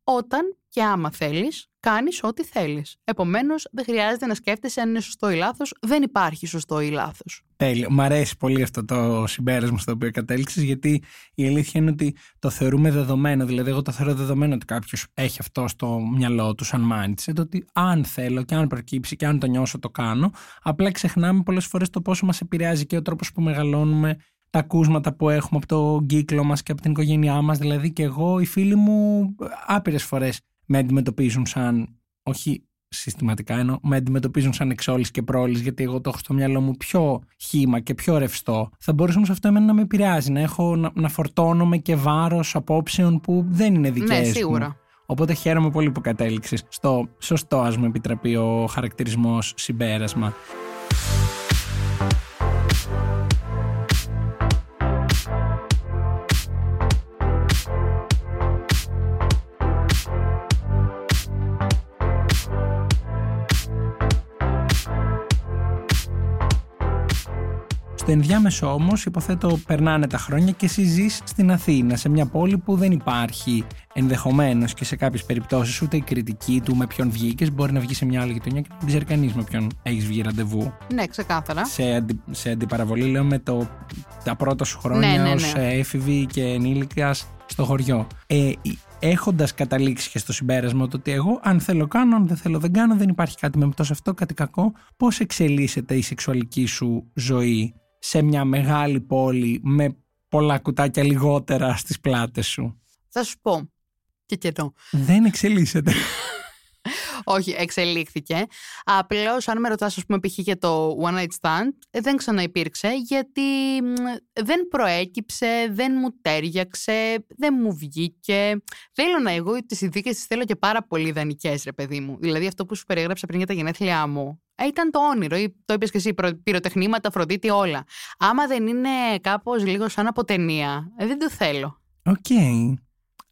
Speaker 3: όταν και άμα θέλεις, κάνεις ό,τι θέλεις. Επομένως, δεν χρειάζεται να σκέφτεσαι αν είναι σωστό ή λάθος. Δεν υπάρχει σωστό ή λάθος.
Speaker 1: Τέλειο. Μ' αρέσει πολύ αυτό το συμπέρασμα στο οποίο κατέληξες, γιατί η αλήθεια είναι ότι το θεωρούμε δεδομένο. Δηλαδή, εγώ το θεωρώ δεδομένο ότι κάποιος έχει αυτό στο μυαλό του σαν mindset, ότι αν θέλω και αν προκύψει και αν το νιώσω, το κάνω. Απλά ξεχνάμε πολλές φορές το πόσο μας επηρεάζει και ο τρόπος που μεγαλώνουμε, τα ακούσματα που έχουμε από το κύκλο μας και από την οικογένειά μας. Δηλαδή, και εγώ, οι φίλοι μου, άπειρες φορές με αντιμετωπίζουν σαν, όχι συστηματικά ενώ με αντιμετωπίζουν σαν εξόλη και πρόλη, γιατί εγώ το έχω στο μυαλό μου πιο χήμα και πιο ρευστό. Θα μπορούσε όμω αυτό εμένα να με επηρεάζει, να, έχω, να, να φορτώνομαι και βάρος απόψεων που δεν είναι δικές
Speaker 3: Ναι, σίγουρα.
Speaker 1: μου. Οπότε χαίρομαι πολύ που κατέληξες στο σωστό, ας μου επιτραπεί ο χαρακτηρισμός συμπέρασμα. Στο ενδιάμεσο όμως, υποθέτω, περνάνε τα χρόνια και εσύ ζεις στην Αθήνα, σε μια πόλη που δεν υπάρχει ενδεχομένως και σε κάποιες περιπτώσεις ούτε η κριτική του με ποιον βγήκες. Μπορεί να βγει σε μια άλλη γειτονιά και να μην ξέρει κανείς με ποιον έχεις βγει ραντεβού.
Speaker 3: Ναι, ξεκάθαρα.
Speaker 1: Σε, αντι, σε αντιπαραβολή, λέω, με το, τα πρώτα σου χρόνια
Speaker 3: Ναι, ναι,
Speaker 1: ως
Speaker 3: ναι.
Speaker 1: έφηβη και ενήλικας στο χωριό. Ε, Έχοντας καταλήξει και στο συμπέρασμα το ότι εγώ, αν θέλω, κάνω, αν δεν θέλω, δεν κάνω, δεν υπάρχει κάτι με σε αυτό, κάτι κακό. Πώς εξελίσσεται η σεξουαλική σου ζωή σε μια μεγάλη πόλη με πολλά κουτάκια λιγότερα στις πλάτες σου.
Speaker 3: Θα σου πω. Και καιρό.
Speaker 1: Δεν εξελίσσεται. *laughs*
Speaker 3: Όχι, εξελίχθηκε. Απλώς, αν με ρωτάς, ας πούμε, π.χ. για το One Night Stand, ε, δεν ξαναυπήρξε γιατί μ, δεν προέκυψε, δεν μου τέριαξε, δεν μου βγήκε. Θέλω να εγώ τις συνθήκες τις θέλω και πάρα πολύ ιδανικές, ρε παιδί μου. Δηλαδή, αυτό που σου περιέγραψα πριν για τα γενέθλιά μου. ε, Ήταν το όνειρο, ή το είπες και εσύ, προ- πυροτεχνήματα, Αφροδίτη, όλα. Άμα δεν είναι κάπως λίγο σαν από ταινία, ε, δεν το θέλω.
Speaker 1: Οκ.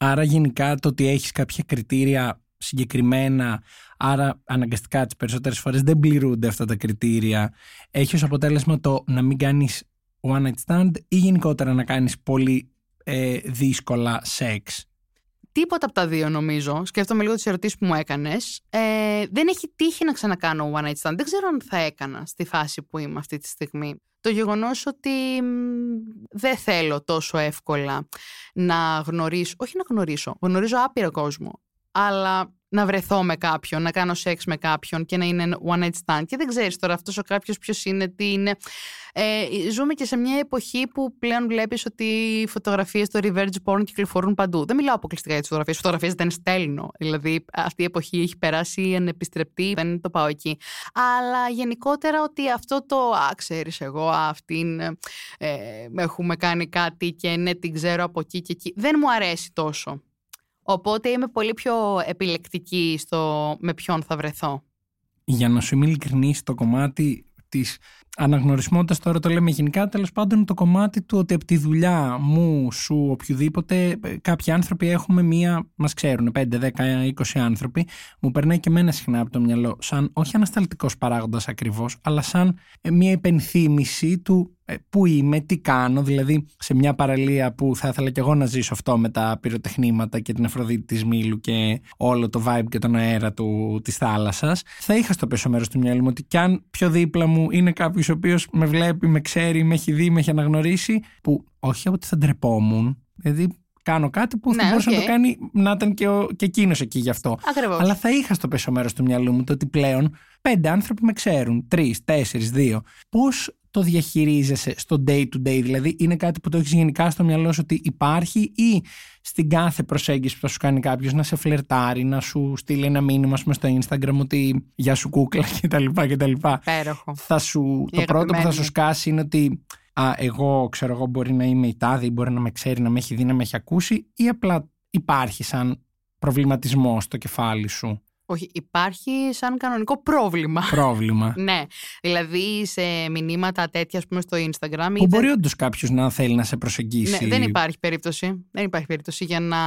Speaker 1: Άρα γενικά το ότι έχεις κάποια κριτήρια συγκεκριμένα, άρα αναγκαστικά τις περισσότερες φορές δεν πληρούνται αυτά τα κριτήρια, έχει ως αποτέλεσμα το να μην κάνεις one night stand ή γενικότερα να κάνεις πολύ ε, δύσκολα σεξ;
Speaker 3: Τίποτα από τα δύο νομίζω. Σκέφτομαι λίγο τις ερωτήσεις που μου έκανες. Ε, δεν έχει τύχει να ξανακάνω one night stand. Δεν ξέρω αν θα έκανα στη φάση που είμαι αυτή τη στιγμή. Το γεγονός ότι μ, δεν θέλω τόσο εύκολα να γνωρίσω. Όχι να γνωρίσω. Γνωρίζω άπειρο κόσμο. Αλλά να βρεθώ με κάποιον, να κάνω σεξ με κάποιον και να είναι ένα one night stand. Και δεν ξέρεις τώρα αυτός ο κάποιος ποιος είναι, τι είναι. Ε, ζούμε και σε μια εποχή που πλέον βλέπεις ότι οι φωτογραφίες στο revenge porn κυκλοφορούν παντού. Δεν μιλάω αποκλειστικά για τις φωτογραφίες. Φωτογραφίες δεν στέλνω. Δηλαδή, αυτή η εποχή έχει περάσει ανεπιστρεπτή, δεν το πάω εκεί. Αλλά γενικότερα ότι αυτό το. Α, ξέρεις εγώ, α, αυτήν. Ε, έχουμε κάνει κάτι και ναι, την ξέρω από εκεί και εκεί. Δεν μου αρέσει τόσο. Οπότε είμαι πολύ πιο επιλεκτική στο με ποιον θα βρεθώ.
Speaker 1: Για να σου είμαι ειλικρινής, το κομμάτι της αναγνωρισμότητας τώρα το λέμε γενικά, τέλος πάντων το κομμάτι του ότι από τη δουλειά μου, σου, οποιοδήποτε, ε, κάποιοι άνθρωποι έχουμε μία, μας ξέρουν, 5, 10, 20 άνθρωποι, μου περνάει και εμένα συχνά από το μυαλό, σαν όχι ανασταλτικός παράγοντας ακριβώς, αλλά σαν ε, μία υπενθύμηση του ε, πού είμαι, τι κάνω, δηλαδή σε μια παραλία που θα ήθελα και εγώ να ζήσω αυτό με τα πυροτεχνήματα και την Αφροδίτη της Μήλου και όλο το vibe και τον αέρα του, της θάλασσας, θα είχα στο πίσω μέρος του μυαλού μου ότι κι αν πιο δίπλα μου είναι κάποιος ο οποίος με βλέπει, με ξέρει, με έχει δει, με έχει αναγνωρίσει, που όχι ότι θα ντρεπόμουν, δηλαδή κάνω κάτι που θα
Speaker 3: Ναι,
Speaker 1: μπορούσε να
Speaker 3: οκ.
Speaker 1: το κάνει να ήταν και, ο, και εκείνος εκεί γι' αυτό.
Speaker 3: Ακριβώς.
Speaker 1: Αλλά θα είχα στο πίσω μέρος του μυαλού μου το ότι πλέον πέντε άνθρωποι με ξέρουν. Τρεις, τέσσερις, δύο. Πώς το διαχειρίζεσαι στο day to day, δηλαδή είναι κάτι που το έχεις γενικά στο μυαλό σου ότι υπάρχει ή στην κάθε προσέγγιση που θα σου κάνει κάποιος να σε φλερτάρει, να σου στείλει ένα μήνυμα ας πούμε, στο Instagram ότι γεια σου κούκλα κτλ. κτλ.
Speaker 3: Πέροχο.
Speaker 1: Θα σου,
Speaker 3: Η
Speaker 1: το πρώτο που θα
Speaker 3: αγαπημένη.
Speaker 1: σου σκάσει είναι ότι α, εγώ ξέρω εγώ μπορεί να είμαι η τάδε ή μπορεί να με ξέρει, να με έχει δει, να με έχει ακούσει ή απλά υπάρχει σαν προβληματισμό στο κεφάλι σου;
Speaker 3: Όχι, υπάρχει σαν κανονικό πρόβλημα. *laughs*
Speaker 1: Πρόβλημα.
Speaker 3: ναι. Δηλαδή σε μηνύματα τέτοια, ας πούμε, στο Instagram.
Speaker 1: που
Speaker 3: ή
Speaker 1: μπορεί όντως κάποιος να θέλει να σε προσεγγίσει.
Speaker 3: Ναι, δεν υπάρχει περίπτωση. Δεν υπάρχει περίπτωση για να.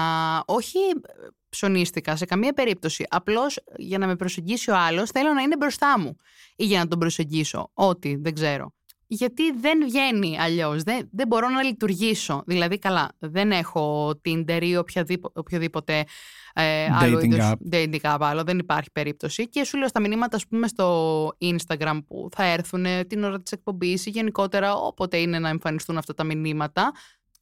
Speaker 3: Όχι ε, ψωνίστηκα σε καμία περίπτωση. Απλώς για να με προσεγγίσει ο άλλος θέλω να είναι μπροστά μου. Ή για να τον προσεγγίσω. Ό,τι, δεν ξέρω. Γιατί δεν βγαίνει αλλιώς. Δεν, δεν μπορώ να λειτουργήσω. Δηλαδή, καλά, δεν έχω Tinder ή οποιαδήποτε, οποιοδήποτε ε, άλλο
Speaker 1: Dating
Speaker 3: είδους
Speaker 1: app.
Speaker 3: dating app άλλο. Δεν υπάρχει περίπτωση. Και σου λέω στα μηνύματα, ας πούμε, στο Instagram που θα έρθουν την ώρα της εκπομπής ή γενικότερα όποτε είναι να εμφανιστούν αυτά τα μηνύματα.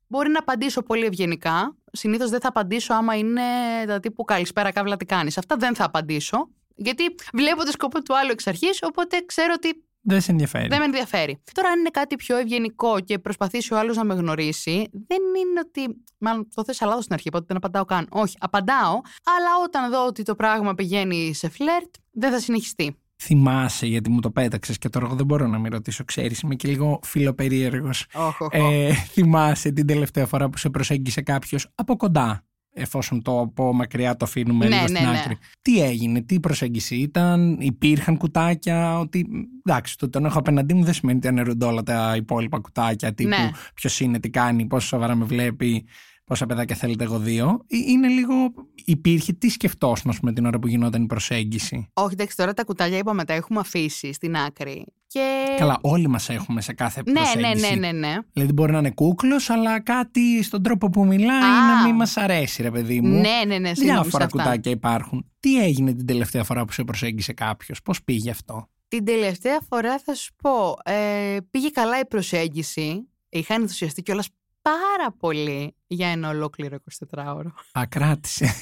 Speaker 3: Μπορεί να απαντήσω πολύ ευγενικά. Συνήθως δεν θα απαντήσω άμα είναι τα τύπου Καλησπέρα, καύλα, τι κάνεις. Αυτά δεν θα απαντήσω. Γιατί βλέπω το σκοπό του άλλου εξ αρχής, οπότε ξέρω ότι
Speaker 1: Δεν σε ενδιαφέρει.
Speaker 3: δεν με ενδιαφέρει. Τώρα, αν είναι κάτι πιο ευγενικό και προσπαθήσει ο άλλος να με γνωρίσει, δεν είναι ότι. Μάλλον το θες λάθο στην αρχή, οπότε δεν απαντάω καν. Όχι, απαντάω, αλλά όταν δω ότι το πράγμα πηγαίνει σε φλερτ, δεν θα συνεχιστεί.
Speaker 1: Θυμάσαι, γιατί μου το πέταξες και τώρα εγώ δεν μπορώ να με ρωτήσω, ξέρεις, είμαι και λίγο φιλοπερίεργος.
Speaker 3: Όχι, όχι.
Speaker 1: Ε, θυμάσαι την τελευταία φορά που σε προσέγγισε κάποιος από κοντά, εφόσον το από μακριά το αφήνουμε
Speaker 3: Ναι,
Speaker 1: λίγο
Speaker 3: ναι,
Speaker 1: στην
Speaker 3: ναι.
Speaker 1: άκρη. Τι έγινε, τι προσέγγιση ήταν, υπήρχαν κουτάκια, ότι. Εντάξει, το τον έχω απέναντί μου δεν σημαίνει ότι αναιρούνται όλα τα υπόλοιπα κουτάκια τύπου
Speaker 3: Ναι.
Speaker 1: ποιος είναι, τι κάνει, πόσο σοβαρά με βλέπει, πόσα παιδάκια θέλετε εγώ δύο. Ε, Είναι λίγο. Υπήρχε τι σκεφτόσουν, ας πούμε, την ώρα που γινόταν η προσέγγιση;
Speaker 3: Όχι, εντάξει, τώρα τα κουτάλια είπαμε τα έχουμε αφήσει στην άκρη. Και...
Speaker 1: Καλά, όλοι μας έχουμε σε κάθε
Speaker 3: Ναι, ναι,
Speaker 1: προσέγγιση.
Speaker 3: ναι, ναι, ναι.
Speaker 1: Δηλαδή μπορεί να είναι κούκλος, αλλά κάτι στον τρόπο που μιλάει
Speaker 3: Α.
Speaker 1: να μην μας αρέσει, ρε παιδί μου.
Speaker 3: Ναι, ναι, ναι, συγγνώμη σε
Speaker 1: Διάφορα
Speaker 3: αυτά.
Speaker 1: κουτάκια υπάρχουν. Τι έγινε την τελευταία φορά που σε προσέγγισε κάποιος, Πώς πήγε αυτό;
Speaker 3: Την τελευταία φορά θα σου πω, ε, πήγε καλά η προσέγγιση. Είχα ενθουσιαστεί κιόλας πάρα πολύ για ένα ολόκληρο 24ωρο.
Speaker 1: Α κράτησε.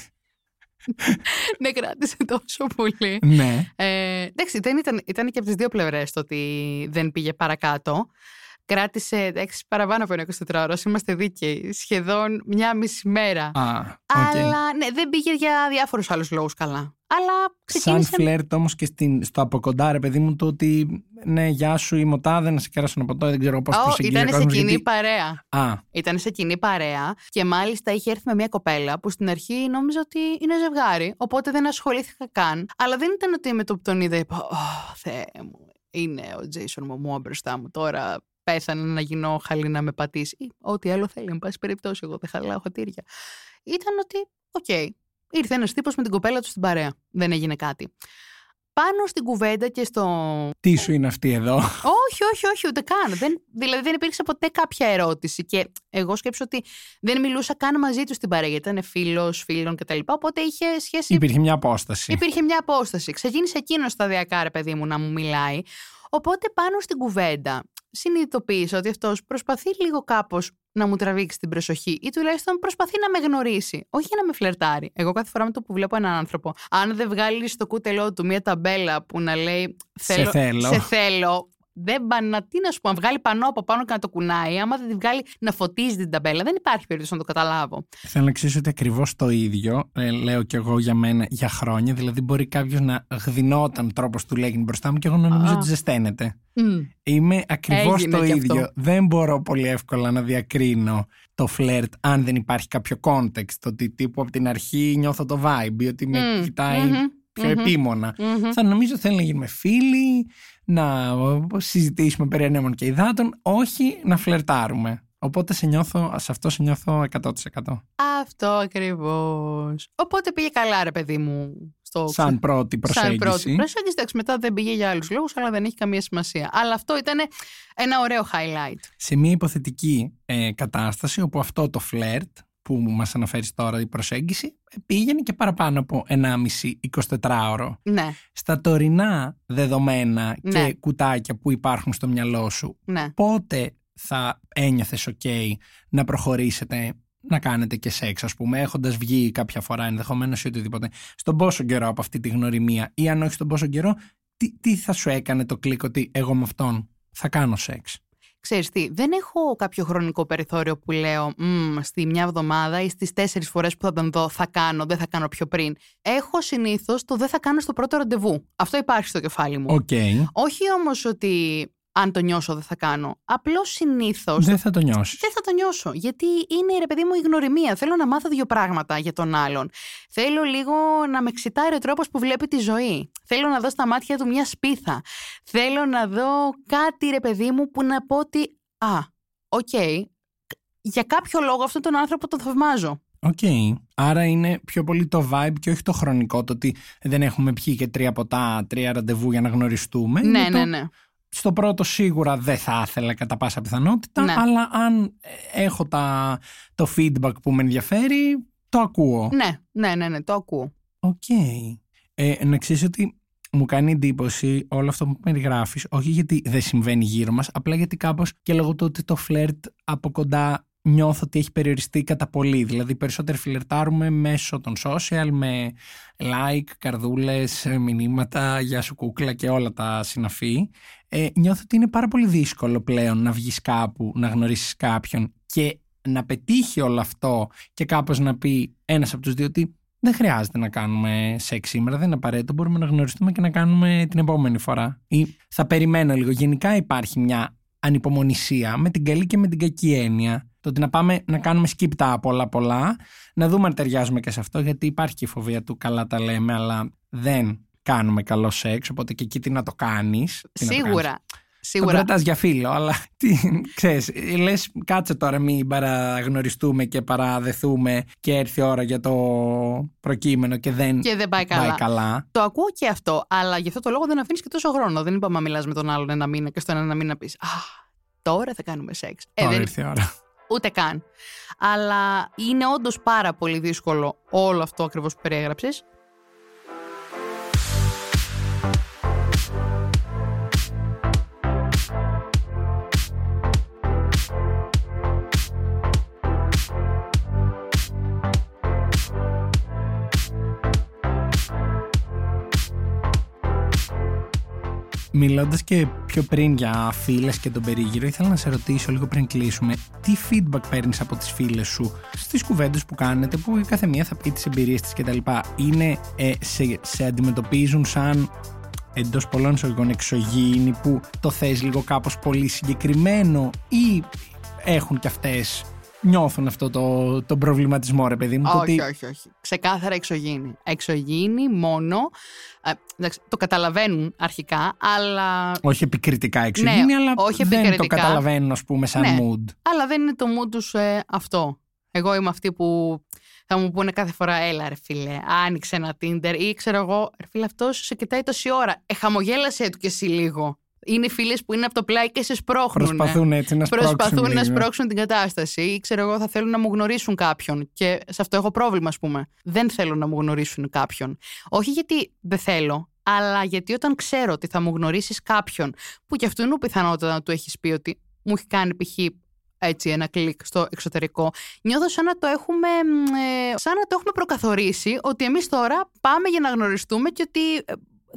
Speaker 1: *laughs*
Speaker 3: ναι, κράτησε τόσο πολύ.
Speaker 1: ναι.
Speaker 3: Ε, εντάξει, δεν ήταν, ήταν και από τις δύο πλευρές το ότι δεν πήγε παρακάτω. Κράτησε εντάξει, παραπάνω από ένα 24ωρο, είμαστε δίκαιοι. Σχεδόν μια μισή μέρα.
Speaker 1: Α, οκ.
Speaker 3: Αλλά ναι, δεν πήγε για διάφορους άλλους λόγους καλά. Αλλά
Speaker 1: Σαν
Speaker 3: ξεκίνησε.
Speaker 1: φλερτ όμως και στην, στο από κοντά, ρε παιδί μου, το ότι ναι, γεια σου, η μοτάδε, να σε κεράσω ένα ποτό, δεν ξέρω πώς
Speaker 3: Ω,
Speaker 1: προσεγγίζει ο
Speaker 3: ήταν σε
Speaker 1: κόσμος,
Speaker 3: κοινή
Speaker 1: γιατί-
Speaker 3: παρέα.
Speaker 1: Α,
Speaker 3: Ήταν σε κοινή παρέα και μάλιστα είχε έρθει με μια κοπέλα που στην αρχή νόμιζα ότι είναι ζευγάρι, οπότε δεν ασχολήθηκα καν. Αλλά δεν ήταν ότι με το που τον είδα είπα Ω, Θεέ μου, είναι ο Τζέισον Μωμό μπροστά μου τώρα. Πέθανε να γίνω χαλή να με πατήσει. Ή ό,τι άλλο θέλει, εν πάση περιπτώσει, εγώ δεν χαλάω χατήρια. Ήταν ότι, οκ, ήρθε ένας τύπος με την κοπέλα του στην παρέα. Δεν έγινε κάτι. Πάνω στην κουβέντα και στο
Speaker 1: τι σου είναι αυτή εδώ;
Speaker 3: όχι, όχι, όχι, ούτε καν. Δεν, δηλαδή δεν υπήρξε ποτέ κάποια ερώτηση. Και εγώ σκέψου ότι δεν μιλούσα καν μαζί του στην παρέα, γιατί ήταν φίλος, φίλων κτλ. Οπότε είχε σχέση.
Speaker 1: Υπήρχε μια απόσταση.
Speaker 3: Υπήρχε μια απόσταση. Ξεκίνησε εκείνος σταδιακά, ρε παιδί μου, να μου μιλάει. Οπότε πάνω στην κουβέντα συνειδητοποίησα ότι αυτός προσπαθεί λίγο κάπως να μου τραβήξει την προσοχή ή τουλάχιστον προσπαθεί να με γνωρίσει. Όχι για να με φλερτάρει. Εγώ κάθε φορά με το που βλέπω έναν άνθρωπο, αν δεν βγάλει στο κούτελό του μια ταμπέλα που να λέει
Speaker 1: Σε θέλω.
Speaker 3: σε θέλω. Δεν πάνε να, τι να σου πω, να βγάλει πανό από πάνω και να το κουνάει. Άμα δεν τη βγάλει να φωτίζει την ταμπέλα, δεν υπάρχει περίπτωση να το καταλάβω.
Speaker 1: Θέλω να ξέρει ότι ακριβώς το ίδιο ε, λέω κι εγώ για μένα για χρόνια. Δηλαδή, μπορεί κάποιος να γδινόταν τρόπος του λέγει μπροστά μου και εγώ να νομίζω
Speaker 3: Α.
Speaker 1: ότι ζεσταίνεται.
Speaker 3: Μμ.
Speaker 1: Είμαι ακριβώς
Speaker 3: Έγινε
Speaker 1: το
Speaker 3: κι
Speaker 1: ίδιο.
Speaker 3: αυτό.
Speaker 1: Δεν μπορώ πολύ εύκολα να διακρίνω το φλερτ αν δεν υπάρχει κάποιο context. Ότι τύπου από την αρχή νιώθω το vibe ή ότι με
Speaker 3: Μμ,
Speaker 1: κοιτάει
Speaker 3: μμμ,
Speaker 1: πιο
Speaker 3: μμμ.
Speaker 1: επίμονα.
Speaker 3: Μμμ.
Speaker 1: Θα νομίζω θέλει να γίνουμε φίλοι, να συζητήσουμε περί ανέμων και υδάτων, όχι να φλερτάρουμε. Οπότε σε νιώθω, σε αυτό σε νιώθω 100%.
Speaker 3: Αυτό ακριβώς. Οπότε πήγε καλά, ρε παιδί μου. Στο
Speaker 1: Σαν πρώτη
Speaker 3: Σαν
Speaker 1: προσέγγιση.
Speaker 3: πρώτη προσέγγιση. Εντάξει, μετά δεν πήγε για άλλους λόγους, αλλά δεν έχει καμία σημασία. Αλλά αυτό ήταν ένα ωραίο highlight.
Speaker 1: σε μια υποθετική ε, κατάσταση όπου αυτό το φλερτ που μας αναφέρεις τώρα η προσέγγιση ε, πήγαινε και παραπάνω από 1,5-24 ώρο.
Speaker 3: Ναι,
Speaker 1: Στα τωρινά δεδομένα
Speaker 3: Ναι.
Speaker 1: και κουτάκια που υπάρχουν στο μυαλό σου,
Speaker 3: ναι.
Speaker 1: πότε θα ένιωθες ok να προχωρήσετε να κάνετε και σεξ, ας πούμε, έχοντας βγει κάποια φορά ενδεχομένως ή οτιδήποτε. Στον πόσο καιρό από αυτή τη γνωριμία ή αν όχι στον πόσο καιρό, τι, τι θα σου έκανε το κλικ ότι εγώ με αυτόν θα κάνω σεξ;
Speaker 3: Ξέρεις τι, δεν έχω κάποιο χρονικό περιθώριο που λέω «Μμμ, στη μια εβδομάδα ή στις τέσσερις φορές που θα τον δω θα κάνω, δεν θα κάνω πιο πριν. Έχω συνήθως το δεν θα κάνω στο πρώτο ραντεβού. Αυτό υπάρχει στο κεφάλι μου.
Speaker 1: Οκ.
Speaker 3: Όχι όμως ότι αν το νιώσω δεν θα κάνω. Απλώς συνήθως
Speaker 1: Δεν θα το νιώσεις.
Speaker 3: δεν θα το νιώσω. Γιατί είναι ρε παιδί μου η γνωριμία. Θέλω να μάθω δύο πράγματα για τον άλλον. Θέλω λίγο να με εξιτάρει ο τρόπος που βλέπει τη ζωή. Θέλω να δω στα μάτια του μια σπίθα. Θέλω να δω κάτι ρε παιδί μου που να πω ότι. Α, οκ. Για κάποιο λόγο αυτόν τον άνθρωπο τον θαυμάζω.
Speaker 1: Οκ. Άρα είναι πιο πολύ το vibe και όχι το χρονικό. Το ότι δεν έχουμε πιει και τρία ποτά, τρία ραντεβού για να γνωριστούμε.
Speaker 3: Ναι,
Speaker 1: Είναι το
Speaker 3: ναι, ναι.
Speaker 1: Στο πρώτο σίγουρα δεν θα ήθελα κατά πάσα πιθανότητα,
Speaker 3: Ναι.
Speaker 1: αλλά αν έχω τα, το feedback που με ενδιαφέρει, το ακούω.
Speaker 3: Ναι, ναι, ναι, ναι, το ακούω.
Speaker 1: Οκ. Ε, να ξέρεις ότι μου κάνει εντύπωση όλο αυτό που περιγράφεις, όχι γιατί δεν συμβαίνει γύρω μας, απλά γιατί κάπως και λόγω του ότι το φλερτ από κοντά νιώθω ότι έχει περιοριστεί κατά πολύ. Δηλαδή περισσότερο φλερτάρουμε μέσω των social με like, καρδούλες, μηνύματα, γεια σου κούκλα και όλα τα συναφή. Ε, νιώθω ότι είναι πάρα πολύ δύσκολο πλέον να βγεις κάπου, να γνωρίσεις κάποιον και να πετύχει όλο αυτό και κάπως να πει ένας από τους δύο ότι δεν χρειάζεται να κάνουμε σεξ σήμερα, δεν είναι απαραίτητο. Μπορούμε να γνωριστούμε και να κάνουμε την επόμενη φορά. Ή θα περιμένω λίγο. Γενικά υπάρχει μια ανυπομονησία με την καλή και με την κακή έννοια. Το ότι να πάμε να κάνουμε skip τα πολλά πολλά, να δούμε αν ταιριάζουμε και σε αυτό, γιατί υπάρχει και η φοβία του καλά τα λέμε, αλλά δεν κάνουμε καλό σεξ, οπότε και εκεί τι να το κάνεις. τι να το κάνεις.
Speaker 3: Σίγουρα.
Speaker 1: Το
Speaker 3: Σίγουρα.
Speaker 1: κρατάς για φίλο, αλλά *laughs* τι, ξέρεις, λες κάτσε τώρα μην παραγνωριστούμε και παραδεθούμε και έρθει η ώρα για το προκείμενο και δεν,
Speaker 3: Και δεν πάει καλά.
Speaker 1: καλά.
Speaker 3: Το ακούω και αυτό, αλλά γι' αυτό το λόγο δεν αφήνεις και τόσο χρόνο. Δεν είπαμε να μιλάς με τον άλλον ένα μήνα και στον ένα μήνα πεις Α, τώρα θα κάνουμε σεξ. Ε,
Speaker 1: Τώρα
Speaker 3: δεν,
Speaker 1: ήρθε η ώρα.
Speaker 3: Ούτε καν. Αλλά είναι όντως πάρα πολύ δύσκολο όλο αυτό ακριβώς που περιέγραψες.
Speaker 1: Μιλώντας και πιο πριν για φίλες και τον περίγυρο, ήθελα να σε ρωτήσω λίγο πριν κλείσουμε, τι feedback παίρνεις από τις φίλες σου στις κουβέντες που κάνετε, που η κάθε μία θα πει τις εμπειρίες της κτλ. Είναι, ε, σε, σε αντιμετωπίζουν σαν εντός πολλών εισαγωγικών εξωγήινοι που το θες λίγο κάπως πολύ συγκεκριμένο ή έχουν κι αυτές νιώθουν αυτό το, το προβληματισμό ρε παιδί μου το
Speaker 3: όχι,
Speaker 1: ότι
Speaker 3: όχι, όχι. Ξεκάθαρα εξωγήινη. Εξωγήινη μόνο. Ε, εντάξει, το καταλαβαίνουν αρχικά, αλλά,
Speaker 1: όχι επικριτικά εξωγήινοι
Speaker 3: Ναι,
Speaker 1: αλλά
Speaker 3: όχι
Speaker 1: δεν το
Speaker 3: επικριτικά.
Speaker 1: καταλαβαίνουν ας πούμε σαν
Speaker 3: Ναι.
Speaker 1: mood
Speaker 3: αλλά δεν είναι το mood τους ε, αυτό. Εγώ είμαι αυτή που θα μου πούνε κάθε φορά, έλα ρε φίλε, άνοιξε ένα Tinder ή ξέρω εγώ, ρε φίλε αυτός σε κοιτάει τόση ώρα. Ε, χαμογέλασέ του κι εσύ λίγο. Είναι οι φίλες που είναι από το πλάι και σε σπρώχνουν.
Speaker 1: Προσπαθούν έτσι να σπρώξουν
Speaker 3: Προσπαθούν να
Speaker 1: λίγο.
Speaker 3: σπρώξουν την κατάσταση ή ξέρω εγώ θα θέλουν να μου γνωρίσουν κάποιον και σε αυτό έχω πρόβλημα ας πούμε. Δεν θέλω να μου γνωρίσουν κάποιον. Όχι γιατί δεν θέλω, αλλά γιατί όταν ξέρω ότι θα μου γνωρίσεις κάποιον που κι αυτού είναι πιθανότητα να του έχεις πει ότι μου έχει κάνει π.χ. έτσι ένα κλικ στο εξωτερικό. Νιώθω σαν να το έχουμε, μ, ε, σαν να το έχουμε προκαθορίσει ότι εμείς τώρα πάμε για να γνωριστούμε και ότι ε,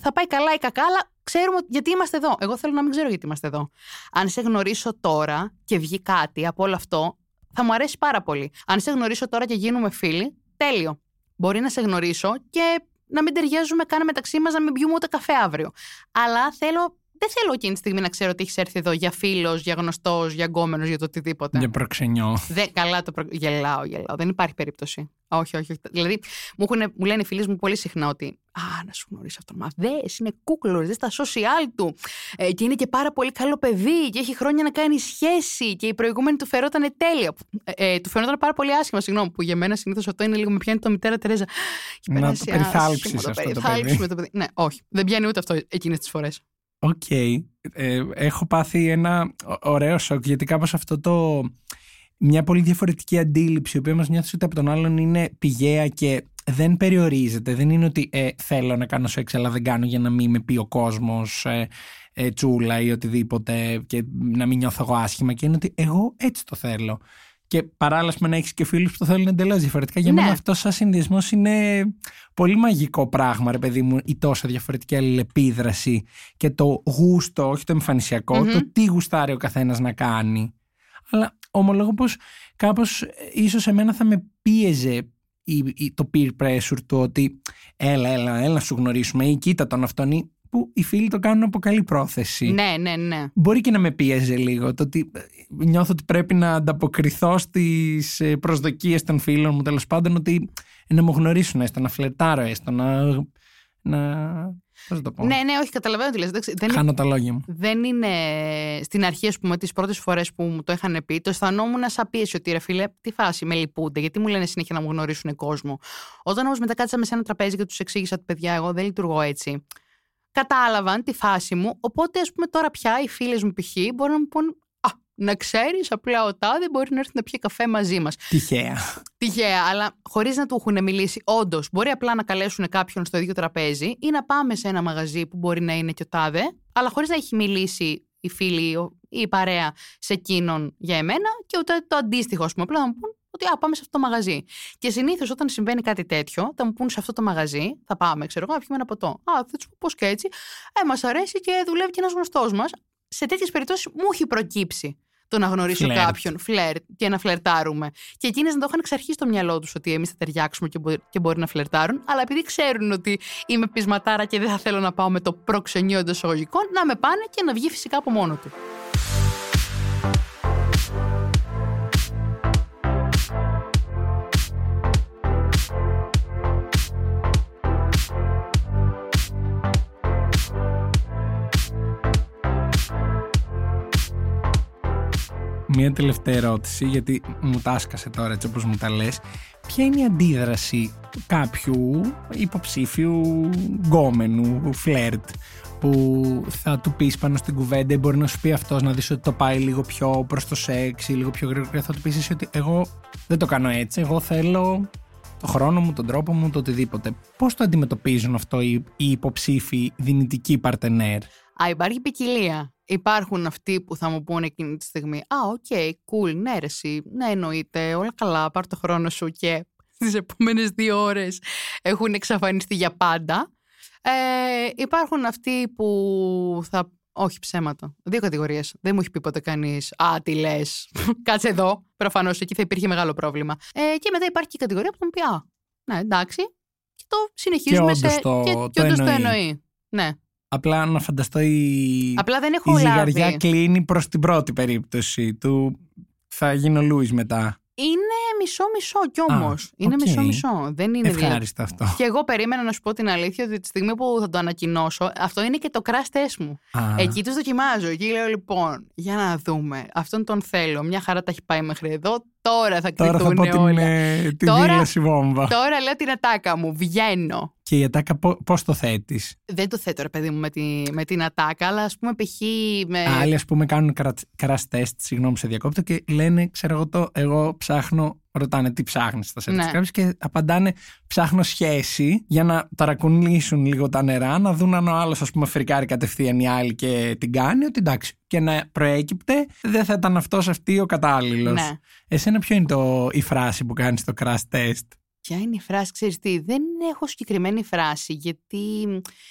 Speaker 3: θα πάει καλά ή κακά, αλλά ξέρουμε ότι- γιατί είμαστε εδώ. Εγώ θέλω να μην ξέρω γιατί είμαστε εδώ. Αν σε γνωρίσω τώρα και βγει κάτι από όλο αυτό, θα μου αρέσει πάρα πολύ. Αν σε γνωρίσω τώρα και γίνουμε φίλοι, τέλειο. Μπορεί να σε γνωρίσω και να μην ταιριάζουμε καν μεταξύ μας, να μην πιούμε ούτε καφέ αύριο. Αλλά θέλω, δεν θέλω εκείνη τη στιγμή να ξέρω ότι έχεις έρθει εδώ για φίλος, για γνωστός, για γκόμενο, για το οτιδήποτε.
Speaker 1: για προξενιό
Speaker 3: Δεν, καλά το προ... Γελάω, γελάω. Δεν υπάρχει περίπτωση. Όχι, όχι. όχι. Δηλαδή, μου, έχουνε- μου λένε οι φίλοι μου πολύ συχνά ότι Α, να σου γνωρίσει αυτό. Μα δες, είναι κούκλος, δες στα social του. Ε, και είναι και πάρα πολύ καλό παιδί και έχει χρόνια να κάνει σχέση. Και η προηγούμενη του φερόταν τέλεια. Ε, ε, του φερόταν πάρα πολύ άσχημα, συγγνώμη, που για μένα συνήθως αυτό είναι λίγο με πιάνει το μητέρα Τερέζα. Έχει
Speaker 1: Να
Speaker 3: περάσει
Speaker 1: το περιθάλψεις
Speaker 3: άσχημα,
Speaker 1: αυτό το
Speaker 3: περιθάλψουμε
Speaker 1: παιδί.
Speaker 3: το παιδί. Ναι, όχι. Δεν πιάνει ούτε αυτό εκείνες τις φορές.
Speaker 1: Οκ. Ε, έχω πάθει ένα ω- ωραίο σοκ γιατί κάπως αυτό το μια πολύ διαφορετική αντίληψη η οποία μας νιώθεις ότι από τον άλλον είναι πηγαία και δεν περιορίζεται. Δεν είναι ότι ε, θέλω να κάνω σεξ αλλά δεν κάνω για να μην με πει ο κόσμος ε, ε, τσούλα ή οτιδήποτε και να μην νιώθω εγώ άσχημα και είναι ότι εγώ έτσι το θέλω. Και παράλληλα με να έχεις και φίλους που το θέλουν εντελώς διαφορετικά. Για
Speaker 3: Ναι.
Speaker 1: μένα αυτό σαν συνδυασμός είναι πολύ μαγικό πράγμα, ρε παιδί μου, η τόσο διαφορετική αλληλεπίδραση και το γούστο, όχι το εμφανισιακο
Speaker 3: Μμμ.
Speaker 1: το τι γουστάρει ο καθένας να κάνει. Αλλά ομολόγω πως κάπως ίσως εμένα θα με πίεζε η- η- το peer pressure του ότι έλα, έλα, έλα να σου γνωρίσουμε ή κοίτα τον αυτόν ή που οι φίλοι το κάνουν από καλή πρόθεση.
Speaker 3: Ναι, ναι, ναι.
Speaker 1: Μπορεί και να με πίεζε λίγο το ότι ε, νιώθω ότι πρέπει να ανταποκριθώ στις ε, προσδοκίες των φίλων μου τέλος πάντων ότι ε, να μου γνωρίσουν έστω, να φλερτάρω έστω, να... να πώς να το πω,
Speaker 3: Ναι, ναι, όχι, καταλαβαίνω τι λες. Εντάξει, Δεν
Speaker 1: χάνω τα λόγια μου.
Speaker 3: δεν είναι στην αρχή, ας πούμε, τις πρώτες φορές που μου το είχαν πει, το αισθανόμουν σαν πίεση ότι ρε φίλε, τι φάση, με λυπούνται, γιατί μου λένε συνέχεια να μου γνωρίσουν κόσμο. Όταν όμως μετά κάτσαμε σε ένα τραπέζι και τους εξήγησα ότι παιδιά, εγώ δεν λειτουργώ έτσι. Κατάλαβαν τη φάση μου. Οπότε, ας πούμε, τώρα πια οι φίλες μου π.χ. μπορούν να μου πούν Α, να ξέρεις, απλά ο τάδε μπορεί να έρθει να πιει καφέ μαζί μας.
Speaker 1: Τυχαία.
Speaker 3: Τυχαία, αλλά χωρίς να του έχουν μιλήσει. Όντως, μπορεί απλά να καλέσουν κάποιον στο ίδιο τραπέζι ή να πάμε σε ένα μαγαζί που μπορεί να είναι και ο τάδε, αλλά χωρίς να έχει μιλήσει η φίλη ή η παρέα σε εκείνον για εμένα και ούτε το αντίστοιχο, ας πούμε. Απλά να μου πούν ότι α, πάμε σε αυτό το μαγαζί. Και συνήθως όταν συμβαίνει κάτι τέτοιο, θα μου πούν σε αυτό το μαγαζί, θα πάμε, ξέρω εγώ, να πιούμε ένα ποτό. Α, θα του πω πώς και έτσι. Ε, μας αρέσει και δουλεύει και ένας γνωστός μας. Σε τέτοιες περιπτώσεις μου έχει προκύψει το να γνωρίσω
Speaker 1: Φλερτ.
Speaker 3: κάποιον, φλερτ και να φλερτάρουμε. Και εκείνες να το είχαν εξ αρχή στο μυαλό τους ότι εμείς θα ταιριάξουμε και μπορεί, και μπορεί να φλερτάρουν, αλλά επειδή ξέρουν ότι είμαι πεισματάρα και δεν θα θέλω να πάω με το προξενείο εντός εισαγωγικών, να με πάνε και να βγει φυσικά από μόνο του.
Speaker 1: Μία τελευταία ερώτηση, γιατί μου τα άσκασε τώρα έτσι όπως μου τα λες. Ποια είναι η αντίδραση κάποιου υποψήφιου γκόμενου, φλερτ, που θα του πεις πάνω στην κουβέντα ή μπορεί να σου πει αυτός να δεις ότι το πάει λίγο πιο προς το σεξ ή λίγο πιο γρήγορα και θα του πεις εσύ ότι εγώ δεν το κάνω έτσι, εγώ θέλω το χρόνο μου, τον τρόπο μου, το οτιδήποτε. Πώς το αντιμετωπίζουν αυτό οι, οι υποψήφοι δυνητικοί παρτενέρ;
Speaker 3: Α, υπάρχει ποικιλία. Υπάρχουν αυτοί που θα μου πούνε εκείνη τη στιγμή Α, οκ, cool, ναι, ρε, εσύ, ναι, εννοείται, όλα καλά, πάρ το χρόνο σου και *laughs* τις επόμενες δύο ώρες έχουν εξαφανιστεί για πάντα. Ε, υπάρχουν αυτοί που θα... Όχι ψέματα. Δύο κατηγορίες. Δεν μου έχει πει ποτέ κανείς «Α, τι λες, *laughs* κάτσε εδώ». Προφανώς εκεί θα υπήρχε μεγάλο πρόβλημα. Ε, και μετά υπάρχει και η κατηγορία που θα μου πει «Α, ναι, εντάξει». Και το συνεχίζουμε
Speaker 1: όντως
Speaker 3: σε...
Speaker 1: το-
Speaker 3: και,
Speaker 1: το
Speaker 3: και όντως το
Speaker 1: εννοεί.
Speaker 3: εννοεί. Ναι.
Speaker 1: Απλά να φανταστώ η,
Speaker 3: Απλά δεν έχω
Speaker 1: η ζυγαριά
Speaker 3: λάβει.
Speaker 1: κλείνει προς την πρώτη περίπτωση του θα γίνει ο Λούις μετά.
Speaker 3: Είναι μισό-μισό κι όμως.
Speaker 1: Α,
Speaker 3: είναι
Speaker 1: οκ.
Speaker 3: μισό-μισό. Δεν είναι δηλαδή.
Speaker 1: Ευχάριστο αυτό.
Speaker 3: Και εγώ περίμενα να σου πω την αλήθεια ότι τη στιγμή που θα το ανακοινώσω, αυτό είναι και το crash test μου.
Speaker 1: Α,
Speaker 3: Εκεί τους δοκιμάζω. Εκεί λέω λοιπόν, για να δούμε. Αυτόν τον θέλω. Μια χαρά τα έχει πάει μέχρι εδώ. Τώρα θα
Speaker 1: Τώρα θα
Speaker 3: κριθούν
Speaker 1: πω την,
Speaker 3: όλα.
Speaker 1: ε, την
Speaker 3: Τώρα-
Speaker 1: δήλωση βόμβα.
Speaker 3: Τώρα λέω την ατάκα μου. Βγαίνω.
Speaker 1: Και η ατάκα πώς το θέτεις;
Speaker 3: Δεν το θέτω, ρε παιδί μου, με, τη, με την ατάκα, αλλά ας πούμε π.χ. με.
Speaker 1: Άλλοι ας πούμε κάνουν crash test, συγγνώμη σε διακόπτω και λένε ξέρω εγώ το, εγώ ψάχνω, ρωτάνε τι ψάχνεις στα σερβις
Speaker 3: Ναι.
Speaker 1: κάποιος και απαντάνε ψάχνω σχέση για να ταρακουνήσουν λίγο τα νερά, να δουν αν ο άλλος ας πούμε φρικάρει κατευθείαν η άλλη και την κάνει, ότι εντάξει και να προέκυπτε δεν θα ήταν αυτός αυτή ο κατάλληλος.
Speaker 3: Ναι.
Speaker 1: Εσένα ποιο είναι το, η φράση που κάνεις το crash test;
Speaker 3: Ποια είναι η φράση, ξέρεις τι, δεν έχω συγκεκριμένη φράση, γιατί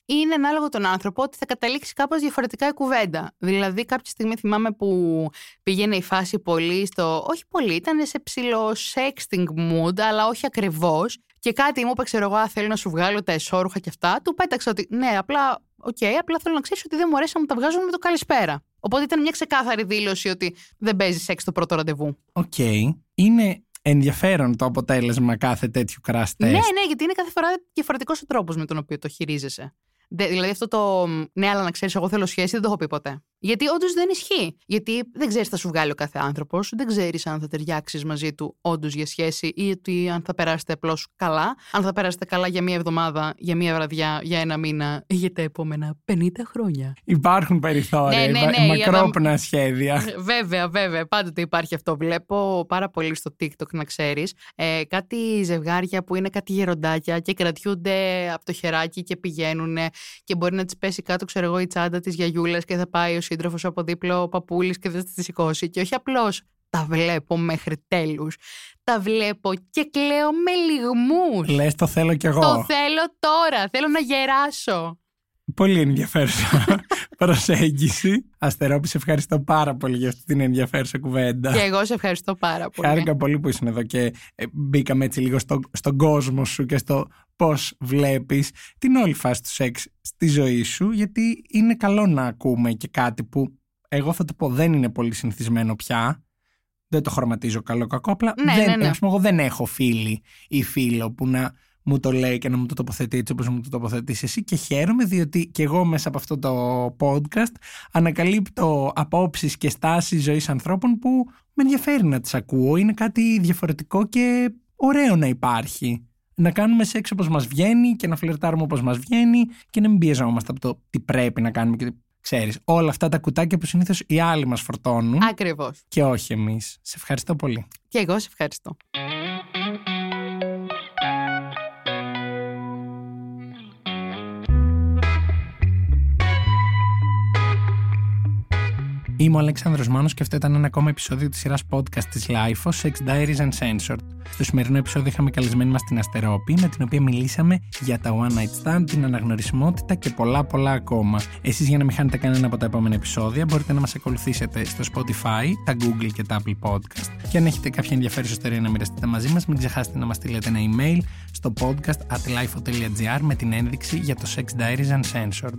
Speaker 3: είναι ανάλογο τον άνθρωπο ότι θα καταλήξει κάπως διαφορετικά η κουβέντα. Δηλαδή κάποια στιγμή θυμάμαι που πήγαινε η φάση πολύ στο, όχι πολύ, ήταν σε ψιλό sexting mood, αλλά όχι ακριβώς. Και κάτι μου είπε, ξέρω εγώ, «Α, θέλω να σου βγάλω τα εσώρουχα και αυτά. Του πέταξα ότι ναι, απλά, οκ, απλά θέλω να ξέρεις ότι δεν μου αρέσει να μου τα βγάζουν με το καλησπέρα. Οπότε ήταν μια ξεκάθαρη δήλωση ότι δεν παίζει σεξ το πρώτο ραντεβού.
Speaker 1: Οκ. Είναι ενδιαφέρον το αποτέλεσμα κάθε τέτοιου crash test.
Speaker 3: Ναι, ναι, γιατί είναι κάθε φορά διαφορετικός ο τρόπος με τον οποίο το χειρίζεσαι. Δε- δηλαδή αυτό το ναι, αλλά να ξέρεις, εγώ θέλω σχέση, δεν το έχω πει ποτέ. Γιατί όντως δεν ισχύει. Γιατί δεν ξέρεις τι θα σου βγάλει ο κάθε άνθρωπος, δεν ξέρεις αν θα ταιριάξεις μαζί του όντως για σχέση ή ότι αν θα περάσετε απλώς καλά. Αν θα περάσετε καλά για μία εβδομάδα, για μία βραδιά, για ένα μήνα ή για τα επόμενα 50 χρόνια.
Speaker 1: Υπάρχουν περιθώρια,
Speaker 3: Ναι, ναι,
Speaker 1: υπά-
Speaker 3: ναι, για να-
Speaker 1: μακρόπνοα σχέδια.
Speaker 3: Βέβαια, βέβαια. Πάντοτε υπάρχει αυτό. Βλέπω πάρα πολύ στο TikTok, να ξέρεις. Ε, κάτι ζευγάρια που είναι κάτι γεροντάκια και κρατιούνται από το χεράκι και πηγαίνουν και μπορεί να τη πέσει κάτω, ξέρω εγώ, η τσάντα της γιαγιούλας και θα πάει ο σύντροφος από δίπλα ο παππούλης και δεν θα τη σηκώσει. Και όχι απλώς τα βλέπω μέχρι τέλους. Τα βλέπω και κλαίω με λιγμούς.
Speaker 1: Λες το θέλω κι εγώ.
Speaker 3: Το θέλω τώρα. Θέλω να γεράσω.
Speaker 1: Πολύ ενδιαφέρουσα *laughs* προσέγγιση. Αστερόπη, σε ευχαριστώ πάρα πολύ για αυτή την ενδιαφέρουσα κουβέντα.
Speaker 3: Και εγώ σε ευχαριστώ πάρα πολύ.
Speaker 1: Χάρηκα πολύ που ήσουν εδώ και ε, μπήκαμε έτσι λίγο στο, στον κόσμο σου και στο πώς βλέπεις την όλη φάση του σεξ στη ζωή σου γιατί είναι καλό να ακούμε και κάτι που εγώ θα το πω δεν είναι πολύ συνηθισμένο πια δεν το χρωματίζω καλό κακό απλά
Speaker 3: Ναι,
Speaker 1: δεν,
Speaker 3: ναι, ναι.
Speaker 1: ας πούμε, εγώ δεν έχω φίλη ή φίλο που να μου το λέει και να μου το τοποθετεί έτσι όπως μου το τοποθετείς εσύ και χαίρομαι διότι και εγώ μέσα από αυτό το podcast ανακαλύπτω απόψεις και στάσεις ζωής ανθρώπων που με ενδιαφέρει να τις ακούω. Είναι κάτι διαφορετικό και ωραίο να υπάρχει. Να κάνουμε σεξ όπως μας βγαίνει και να φλερτάρουμε όπως μας βγαίνει και να μην πιεζόμαστε από το τι πρέπει να κάνουμε και ξέρεις. Όλα αυτά τα κουτάκια που συνήθως οι άλλοι μας φορτώνουν.
Speaker 3: Ακριβώς.
Speaker 1: Και όχι εμείς. Σε ευχαριστώ πολύ.
Speaker 3: Και εγώ σε ευχαριστώ.
Speaker 1: Είμαι ο Αλέξανδρος Μάνος και αυτό ήταν ένα ακόμα επεισόδιο της σειράς podcast της LIFO, Sex Diaries Uncensored. Στο σημερινό επεισόδιο είχαμε καλεσμένη μας την Αστερόπη, με την οποία μιλήσαμε για τα One Night Stand, την αναγνωρισιμότητα και πολλά πολλά ακόμα. Εσείς για να μην χάνετε κανένα από τα επόμενα επεισόδια μπορείτε να μας ακολουθήσετε στο Spotify, τα Google και τα Apple Podcast. Και αν έχετε κάποια ενδιαφέρουσα ιστορία να μοιραστείτε μαζί μας, μην ξεχάσετε να μας στείλετε ένα email στο podcast at lifo.gr με την ένδειξη για το Sex Diaries Uncensored.